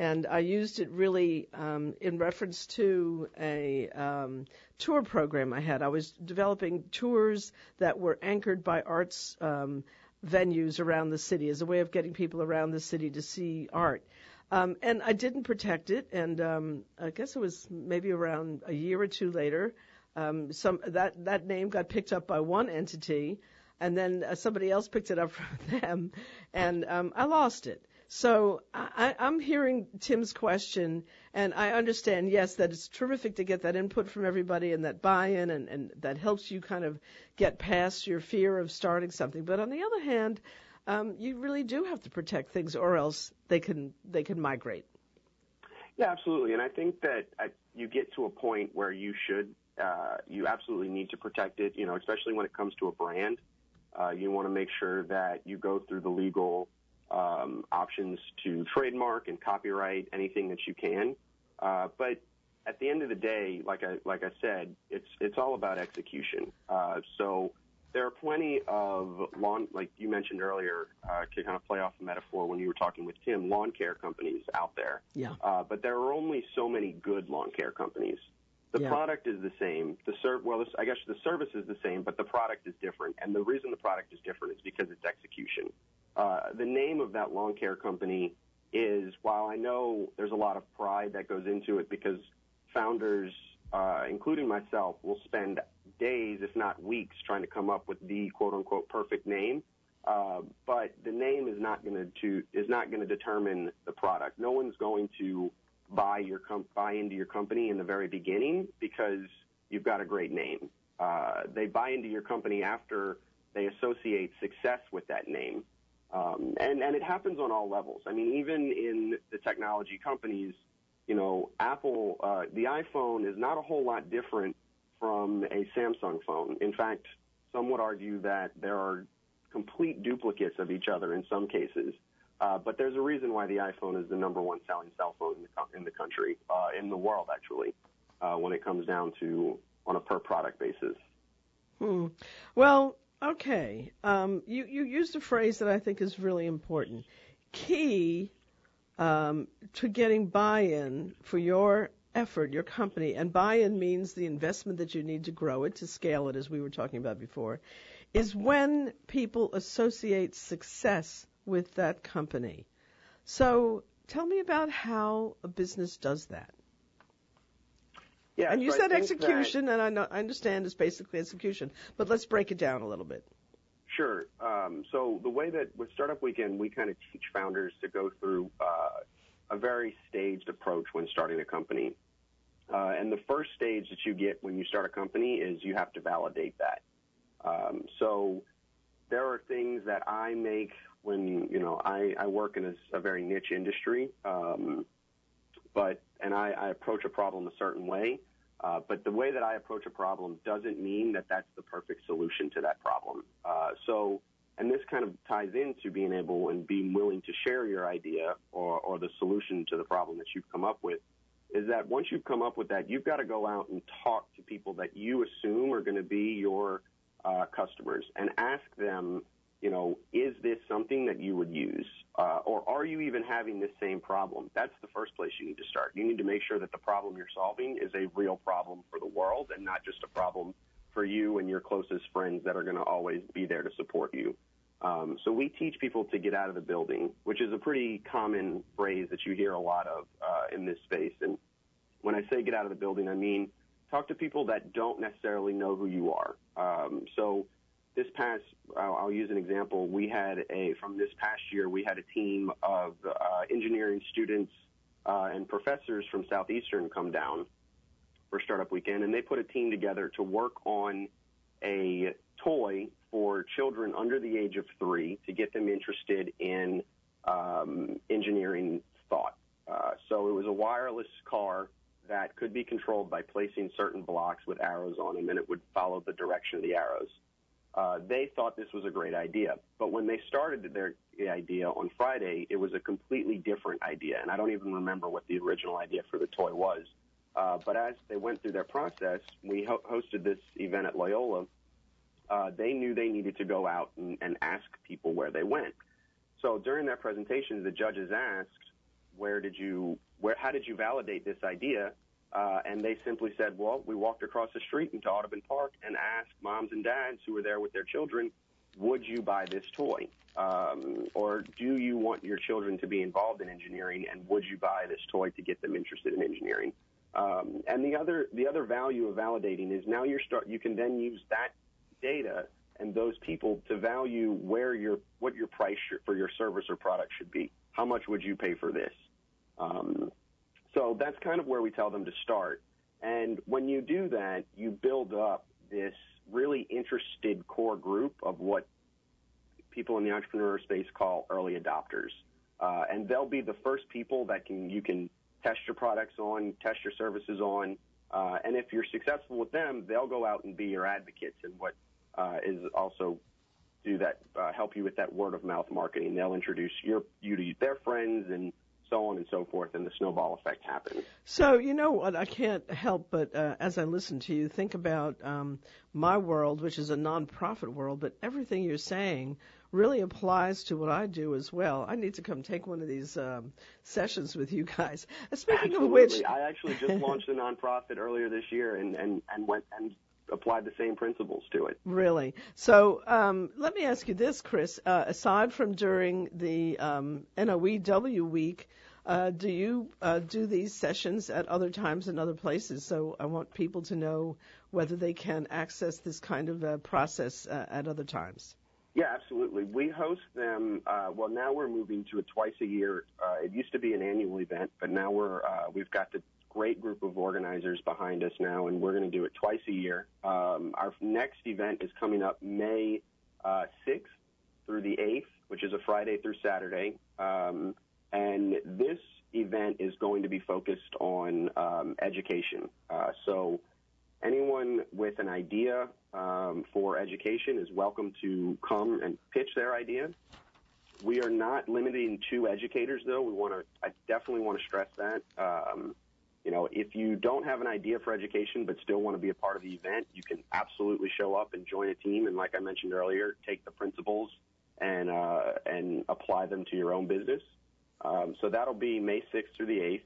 And I used it really um, in reference to a um, tour program I had. I was developing tours that were anchored by arts um, venues around the city as a way of getting people around the city to see art. Um, and I didn't protect it, and um, I guess it was maybe around a year or two later. Um, some that that name got picked up by one entity, and then uh, somebody else picked it up from them, and um, I lost it. So I, I'm hearing Tim's question, and I understand, yes, that it's terrific to get that input from everybody and that buy-in, and, and that helps you kind of get past your fear of starting something. But on the other hand, um, you really do have to protect things, or else they can they can migrate. Yeah, absolutely. And I think that uh, you get to a point where you should, uh, you absolutely need to protect it. You know, especially when it comes to a brand, uh, you want to make sure that you go through the legal um, options to trademark and copyright anything that you can. Uh, but at the end of the day, like I like I said, it's it's all about execution. Uh, so there are plenty of lawn, like you mentioned earlier, uh, to kind of play off the metaphor when you were talking with Tim, lawn care companies out there. Yeah. Uh, but there are only so many good lawn care companies. The Yeah. product is the same. The serv- well, this, I guess the service is the same, but the product is different. And the reason the product is different is because it's execution. Uh, the name of that lawn care company is, while I know there's a lot of pride that goes into it because founders, uh, including myself, will spend days, if not weeks, trying to come up with the quote unquote perfect name. Uh, but the name is not going to is not going to determine the product. No one's going to buy your com- buy into your company in the very beginning because you've got a great name. Uh, they buy into your company after they associate success with that name. Um, and, and it happens on all levels. I mean, even in the technology companies, you know, Apple, uh, the iPhone is not a whole lot different from a Samsung phone. In fact, some would argue that there are complete duplicates of each other in some cases. Uh, but there's a reason why the iPhone is the number one selling cell phone in the, co- in the country, uh, in the world actually, uh, when it comes down to on a per product basis. Hmm. Well, okay. Um, you you used a phrase that I think is really important. Key um, to getting buy-in for your effort, your company, and buy-in means the investment that you need to grow it, to scale it, as we were talking about before, is when people associate success with that company. So tell me about how a business does that. Yeah, And you so said execution, and I, know, I understand it's basically execution, but let's break it down a little bit. Sure. Um, so the way that with Startup Weekend, we kind of teach founders to go through uh, a very staged approach when starting a company. Uh, and the first stage that you get when you start a company is you have to validate that. Um, so there are things that I make when you know I, I work in a, a very niche industry, um, but and I, I approach a problem a certain way. Uh, but the way that I approach a problem doesn't mean that that's the perfect solution to that problem. Uh, so, and this kind of ties into being able and being willing to share your idea or, or the solution to the problem that you've come up with. Is that once you've come up with that, you've got to go out and talk to people that you assume are going to be your uh, customers and ask them, you know, is this something that you would use? Uh, or are you even having this same problem? That's the first place you need to start. You need to make sure that the problem you're solving is a real problem for the world and not just a problem for you and your closest friends that are going to always be there to support you. Um, so we teach people to get out of the building, which is a pretty common phrase that you hear a lot of uh, in this space. And when I say get out of the building, I mean talk to people that don't necessarily know who you are. Um, so this past, I'll, I'll use an example. We had a from this past year, we had a team of uh, engineering students uh, and professors from Southeastern come down for Startup Weekend, and they put a team together to work on a toy for children under the age of three to get them interested in um, engineering thought. Uh, so it was a wireless car that could be controlled by placing certain blocks with arrows on them, and it would follow the direction of the arrows. Uh, they thought this was a great idea, but when they started their idea on Friday, it was a completely different idea, and I don't even remember what the original idea for the toy was. Uh, but as they went through their process, we ho- hosted this event at Loyola. Uh, they knew they needed to go out and, and ask people where they went. So during their presentations, the judges asked, "Where did you? Where? How did you validate this idea?" Uh, and they simply said, "Well, we walked across the street into Audubon Park and asked moms and dads who were there with their children, would you buy this toy? Um, or do you want your children to be involved in engineering, and would you buy this toy to get them interested in engineering?" Um, and the other the other value of validating is now you're start you can then use that data and those people to value where your what your price for your service or product should be. How much would you pay for this? Um, so that's kind of where we tell them to start. And when you do that, you build up this really interested core group of what people in the entrepreneur space call early adopters. Uh, and they'll be the first people that can you can test your products on, test your services on, uh, and if you're successful with them, they'll go out and be your advocates and what uh, is also do that uh, help you with that word of mouth marketing. They'll introduce your you to their friends and so on and so forth, and the snowball effect happens. So you know what? I can't help but uh, as I listen to you think about um, my world, which is a nonprofit world, but everything you're saying really applies to what I do as well. I need to come take one of these um, sessions with you guys. Speaking Absolutely. of which, I actually just launched a nonprofit earlier this year, and and and went and applied the same principles to it. Really? So um, let me ask you this, Chris. Uh, aside from during the um, NOEW week, uh, do you uh, do these sessions at other times in other places? So I want people to know whether they can access this kind of uh, process uh, at other times. Yeah, absolutely. We host them. Uh, well, now we're moving to a twice a year. Uh, it used to be an annual event, but now we're uh, we've got the great group of organizers behind us now, and we're going to do it twice a year. Um, our next event is coming up May uh, 6th through the 8th, which is a Friday through Saturday. Um, and this event is going to be focused on um, education. Uh, so anyone with an idea um, for education is welcome to come and pitch their idea. We are not limiting to educators, though. We want to. I definitely want to stress that. You know, if you don't have an idea for education but still want to be a part of the event, you can absolutely show up and join a team. And like I mentioned earlier, take the principles and uh, and apply them to your own business. Um, so that'll be May 6th through the 8th.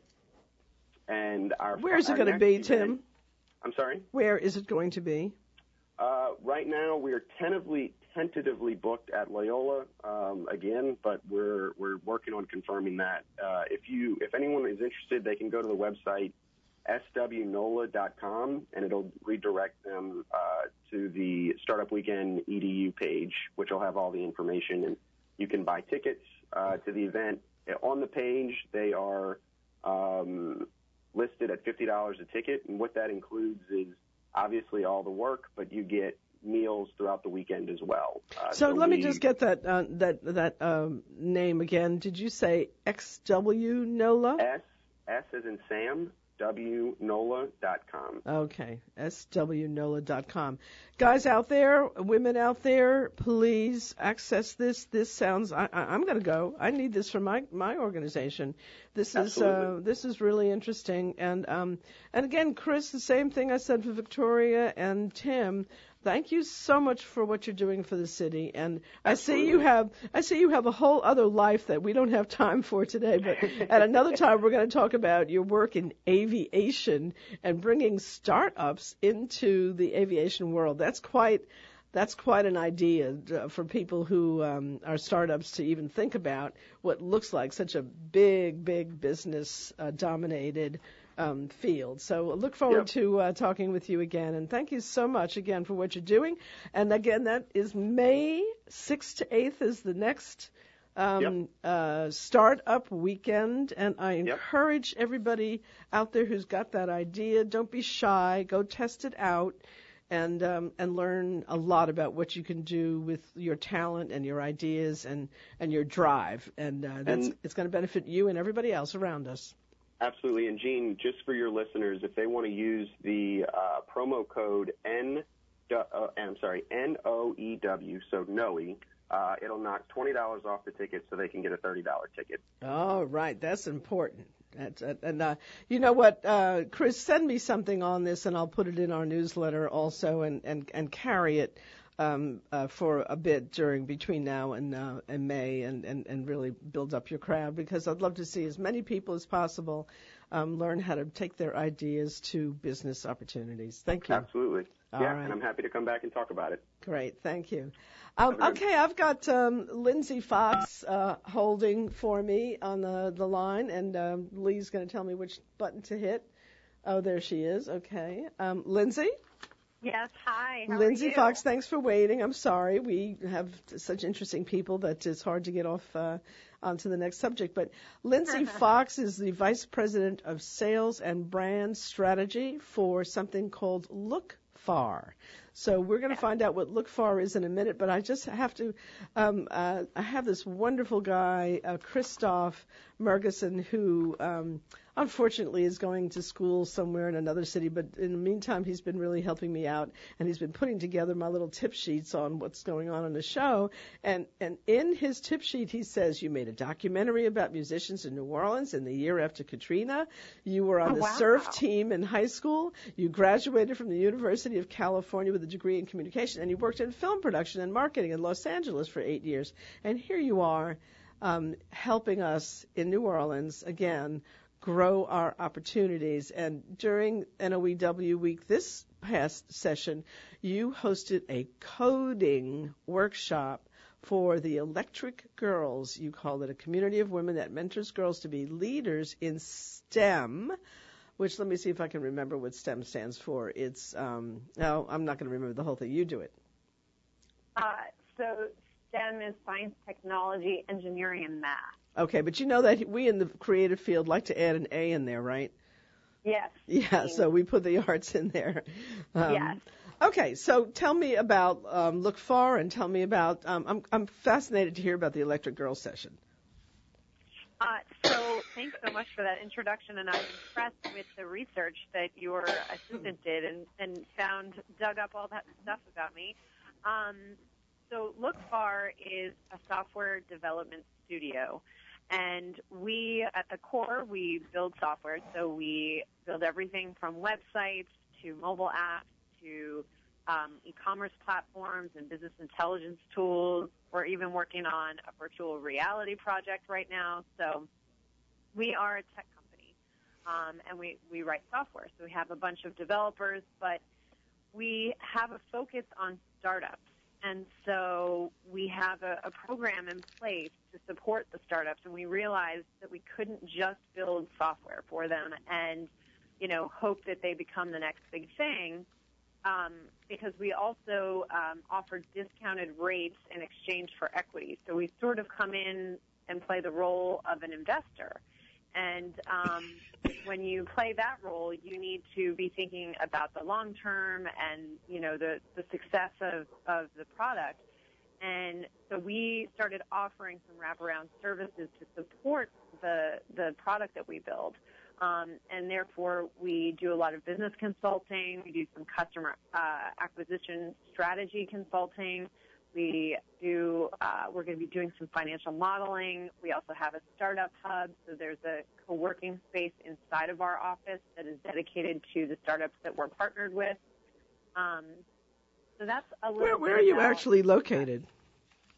And our Where's our it going to be, event- Tim? I'm sorry. Where is it going to be? Uh, right now, we are tentatively tentatively booked at Loyola um, again, but we're we're working on confirming that. Uh, if you if anyone is interested, they can go to the website swnola.com and it'll redirect them uh, to the Startup Weekend EDU page, which will have all the information and you can buy tickets uh, to the event. On the page, they are um, listed at fifty dollars a ticket, and what that includes is obviously all the work, but you get meals throughout the weekend as well. Uh, So let me we- just get that uh, that that um, name again. Did you say XW NOLA? S S as in Sam W Nola.com. Okay, swnola.com. Guys out there, women out there, please access this. This sounds. I, I, I'm going to go. I need this for my my organization. This is uh, this is really interesting. And um and again, Chris, the same thing I said for Victoria and Tim. Thank you so much for what you're doing for the city. And I see you have I see you have a whole other life that we don't have time for today. But at another time, we're going to talk about your work in aviation and bringing startups into the aviation world. That's quite that's quite an idea uh, for people who um, are startups to even think about what looks like such a big, big business uh, dominated um, field. So look forward Yep. to uh, talking with you again. And thank you so much again for what you're doing. And again, that is May 6th to 8th is the next um, uh, startup weekend. And I encourage everybody out there who's got that idea, don't be shy. Go test it out and um, and learn a lot about what you can do with your talent and your ideas and and your drive. And uh, that's And- it's going to benefit you and everybody else around us. Absolutely. And Jeanne, just for your listeners, if they want to use the uh, promo code N, uh, I'm sorry, N O E W, so NOE, uh, it'll knock twenty dollars off the ticket, so they can get a thirty dollar ticket. All right, that's important. And, and uh, you know what, uh, Chris, send me something on this, and I'll put it in our newsletter also, and and and carry it uh, for a bit during between now and uh, and May, and, and and really build up your crowd because I'd love to see as many people as possible um, learn how to take their ideas to business opportunities. Thank you. Absolutely. All yeah, right. and I'm happy to come back and talk about it. Great, thank you. Um, Have a good- okay, I've got um, Lindsay Fox uh, holding for me on the, the line, and um, Lee's going to tell me which button to hit. Oh, there she is. Okay. Um, Lindsay? Yes, hi. How Lindsay? Fox, thanks for waiting. I'm sorry. We have such interesting people that it's hard to get off uh, onto the next subject. But Lindsay Fox is the Vice President of Sales and Brand Strategy for something called Look Far. So we're going to find out what LookFar is in a minute, but I just have to, um, uh, I have this wonderful guy, uh, Christoph Mergerson, who um, unfortunately is going to school somewhere in another city, but in the meantime, he's been really helping me out, and he's been putting together my little tip sheets on what's going on in the show. And and in his tip sheet, he says you made a documentary about musicians in New Orleans in the year after Katrina. You were on Oh, the wow. surf team in high school. You graduated from the University of California with a degree in communication, and you worked in film production and marketing in Los Angeles for eight years. And here you are, um, helping us in New Orleans again grow our opportunities. And during NOEW week this past session, you hosted a coding workshop for the Electric Girls. You called it a community of women that mentors girls to be leaders in STEM. Which let me see if I can remember what STEM stands for. It's um no, I'm not going to remember the whole thing. You do it. Uh, so STEM is science, technology, engineering, and math. Okay, but you know that we in the creative field like to add an A in there, right? Yes. Yeah, so we put the arts in there. Um, Yes. Okay, so tell me about um, LookFar and tell me about. Um, I'm I'm fascinated to hear about the Electric Girl session. Uh, so thanks so much for that introduction, and I'm impressed with the research that your assistant did and, and found, dug up all that stuff about me. Um, so Look Far is a software development studio, and we, at the core, we build software. So we build everything from websites to mobile apps to um, e-commerce platforms and business intelligence tools. We're even working on a virtual reality project right now. So we are a tech company, um, and we, we write software. So we have a bunch of developers, but we have a focus on startups. And so we have a, a program in place to support the startups, and we realized that we couldn't just build software for them and, you know, hope that they become the next big thing um, because we also um, offer discounted rates in exchange for equity. So we sort of come in and play the role of an investor. And um, when you play that role, you need to be thinking about the long term and you know the the success of of the product. And so we started offering some wraparound services to support the the product that we build. Um, and therefore, we do a lot of business consulting. We do some customer uh, acquisition strategy consulting. We do. Uh, we're going to be doing some financial modeling. We also have a startup hub, so there's a co-working space inside of our office that is dedicated to the startups that we're partnered with. Um, so that's a little. Where where are you actually located?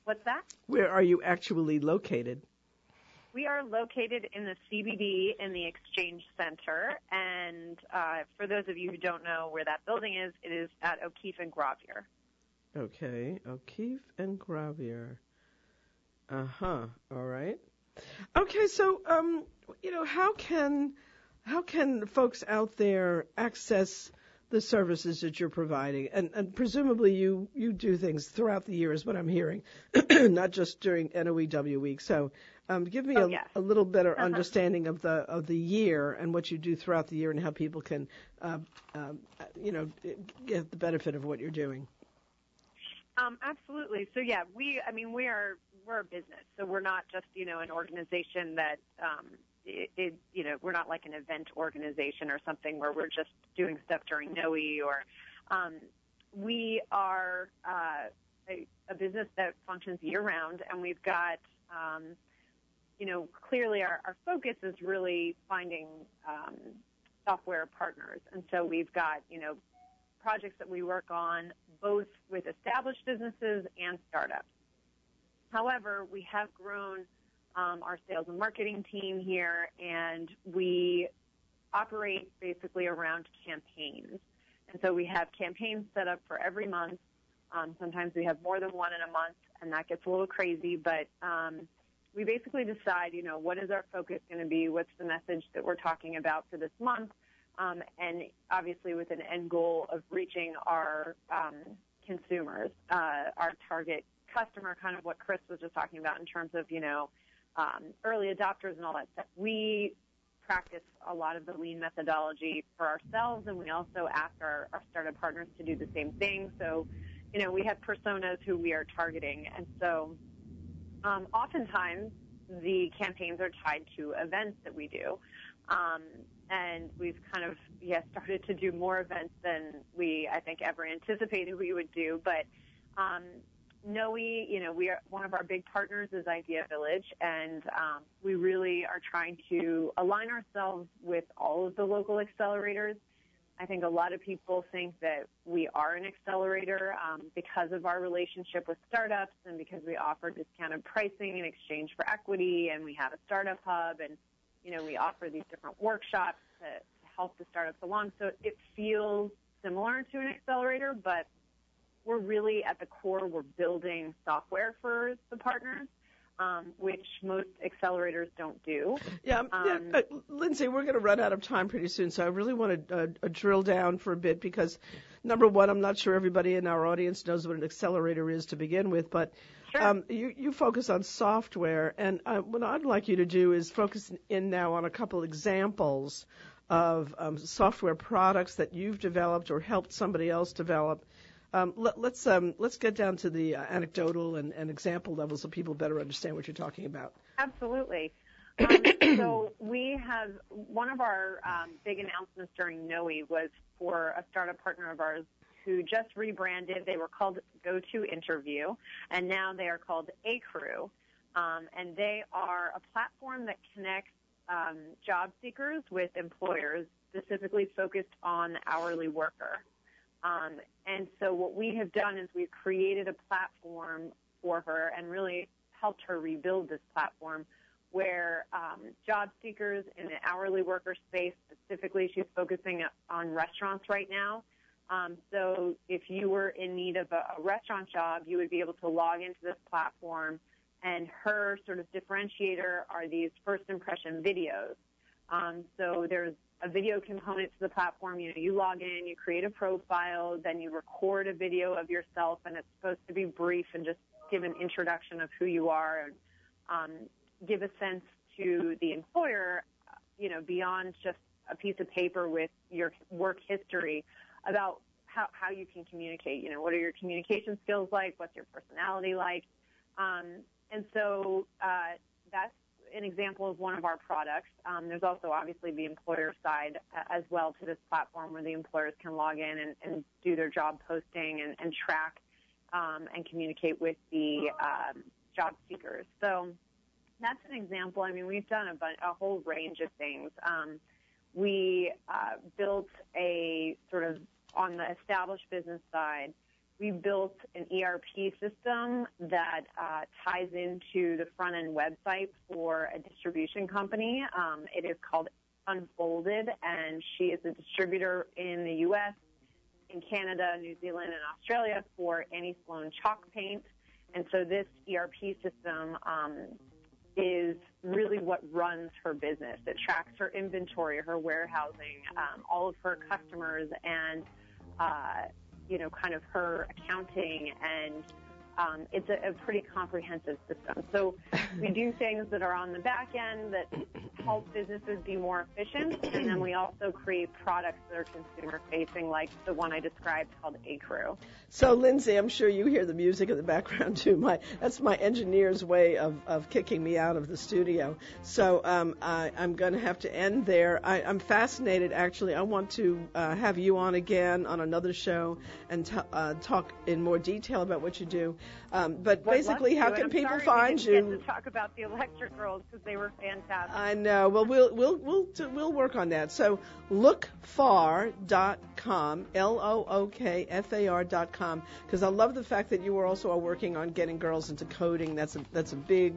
What's that? Where are you actually located? We are located in the CBD in the Exchange Center, and uh, for those of you who don't know where that building is, it is at O'Keefe and Gravier. Okay, O'Keefe and Gravier. Uh huh. All right. Okay, so um, you know, how can how can folks out there access the services that you're providing? And, and presumably you you do things throughout the year, is what I'm hearing, not just during NOEW week. So, um, give me Oh, a, yes. a little better Uh-huh. understanding of the of the year and what you do throughout the year and how people can, uh, um, you know, get the benefit of what you're doing. Um, absolutely. So yeah, we, I mean, we are, we're a business. So we're not just, you know, an organization that, um, it, it, you know, we're not like an event organization or something where we're just doing stuff during NOE or, um, we are, uh, a, a business that functions year round and we've got, um, you know, clearly our, our focus is really finding um, software partners. And so we've got, you know, projects that we work on both with established businesses and startups. However, we have grown um, our sales and marketing team here, and we operate basically around campaigns. And so we have campaigns set up for every month. Um, sometimes we have more than one in a month, and that gets a little crazy, but um, we basically decide, you know, what is our focus going to be? What's the message that we're talking about for this month? Um, and obviously with an end goal of reaching our um, consumers, uh, our target customer, kind of what Chris was just talking about in terms of, you know, um, early adopters and all that stuff. We practice a lot of the lean methodology for ourselves, and we also ask our, our startup partners to do the same thing. So, you know, we have personas who we are targeting, and so um, oftentimes the campaigns are tied to events that we do. Um, and we've kind of yeah started to do more events than we I think ever anticipated we would do. But um, Noe, you know, we are one of our big partners is Idea Village, and um, we really are trying to align ourselves with all of the local accelerators. I think a lot of people think that we are an accelerator um, because of our relationship with startups and because we offer discounted pricing in exchange for equity, and we have a startup hub, and you know, we offer these different workshops to, to help the startups along. So it feels similar to an accelerator, but we're really at the core, we're building software for the partners. Um, which most accelerators don't do. Yeah, um, yeah uh, Lindsay, we're going to run out of time pretty soon, so I really want to uh, uh, drill down for a bit because, number one, I'm not sure everybody in our audience knows what an accelerator is to begin with, but Sure. Um, you, you focus on software, and uh, what I'd like you to do is focus in now on a couple examples of um, software products that you've developed or helped somebody else develop. Um, let, us let's, um, let's get down to the uh, anecdotal and, and, example level so people better understand what you're talking about. Absolutely. Um, so we have one of our um, big announcements during NOE was for a startup partner of ours who just rebranded. They were called Go To Interview, and now they are called Acrew. Um, and they are a platform that connects um, job seekers with employers, specifically focused on hourly worker. Um, and so what we have done is we've created a platform for her and really helped her rebuild this platform where um, job seekers in the hourly worker space, specifically, she's focusing on restaurants right now, um, so if you were in need of a, a restaurant job, you would be able to log into this platform, and her sort of differentiator are these first impression videos. Um, so there's a video component to the platform. You know, you log in, you create a profile, then you record a video of yourself, and it's supposed to be brief and just give an introduction of who you are and um, give a sense to the employer, you know, beyond just a piece of paper with your work history about how, how you can communicate. You know, what are your communication skills like? What's your personality like? Um, and so uh, that's an example of one of our products. Um, there's also obviously the employer side uh, as well to this platform where the employers can log in and, and do their job posting and, and track um, and communicate with the um, job seekers. So that's an example. I mean, we've done a, bunch, a whole range of things. Um, we uh, built a sort of on the established business side, we built an ERP system that uh, ties into the front end website for a distribution company. Um, it is called Unfolded, and she is a distributor in the U.S., in Canada, New Zealand, and Australia for Annie Sloan chalk paint. And so this ERP system um, is really what runs her business. It tracks her inventory, her warehousing, um, all of her customers, and uh, you know, kind of her accounting and um, it's a, a, pretty comprehensive system. So we do things that are on the back end that help businesses be more efficient, and then we also create products that are consumer facing, like the one I described called A-Crew. So, Lindsay, I'm sure you hear the music in the background too. My that's my engineer's way of, of kicking me out of the studio. So um, I, I'm going to have to end there. I, I'm fascinated, actually. I want to uh, have you on again on another show and t- uh, talk in more detail about what you do. Um, but Would basically, how can people find you? didn't Get to talk about the Electric Girls because they were fantastic. I know. Well, we'll we'll we'll we'll work on that. So lookfar.com, L O O K F A R.com, because I love the fact that you are also working on getting girls into coding. That's a that's a big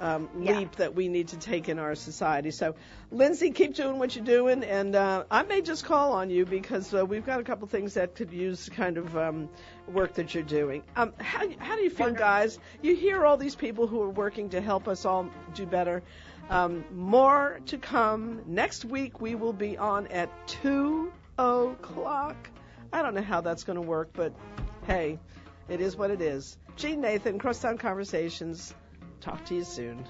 um, Yeah. leap that we need to take in our society. So, Lindsay, keep doing what you're doing, and uh, I may just call on you because uh, we've got a couple things that could use the kind of um, work that you're doing. Um, how how do you feel, guys? You hear all these people who are working to help us all do better. Um, more to come. Next week we will be on at 2 o'clock. I don't know how that's going to work, but hey, it is what it is. Jeanne Nathan, Crosstown Conversations. Talk to you soon.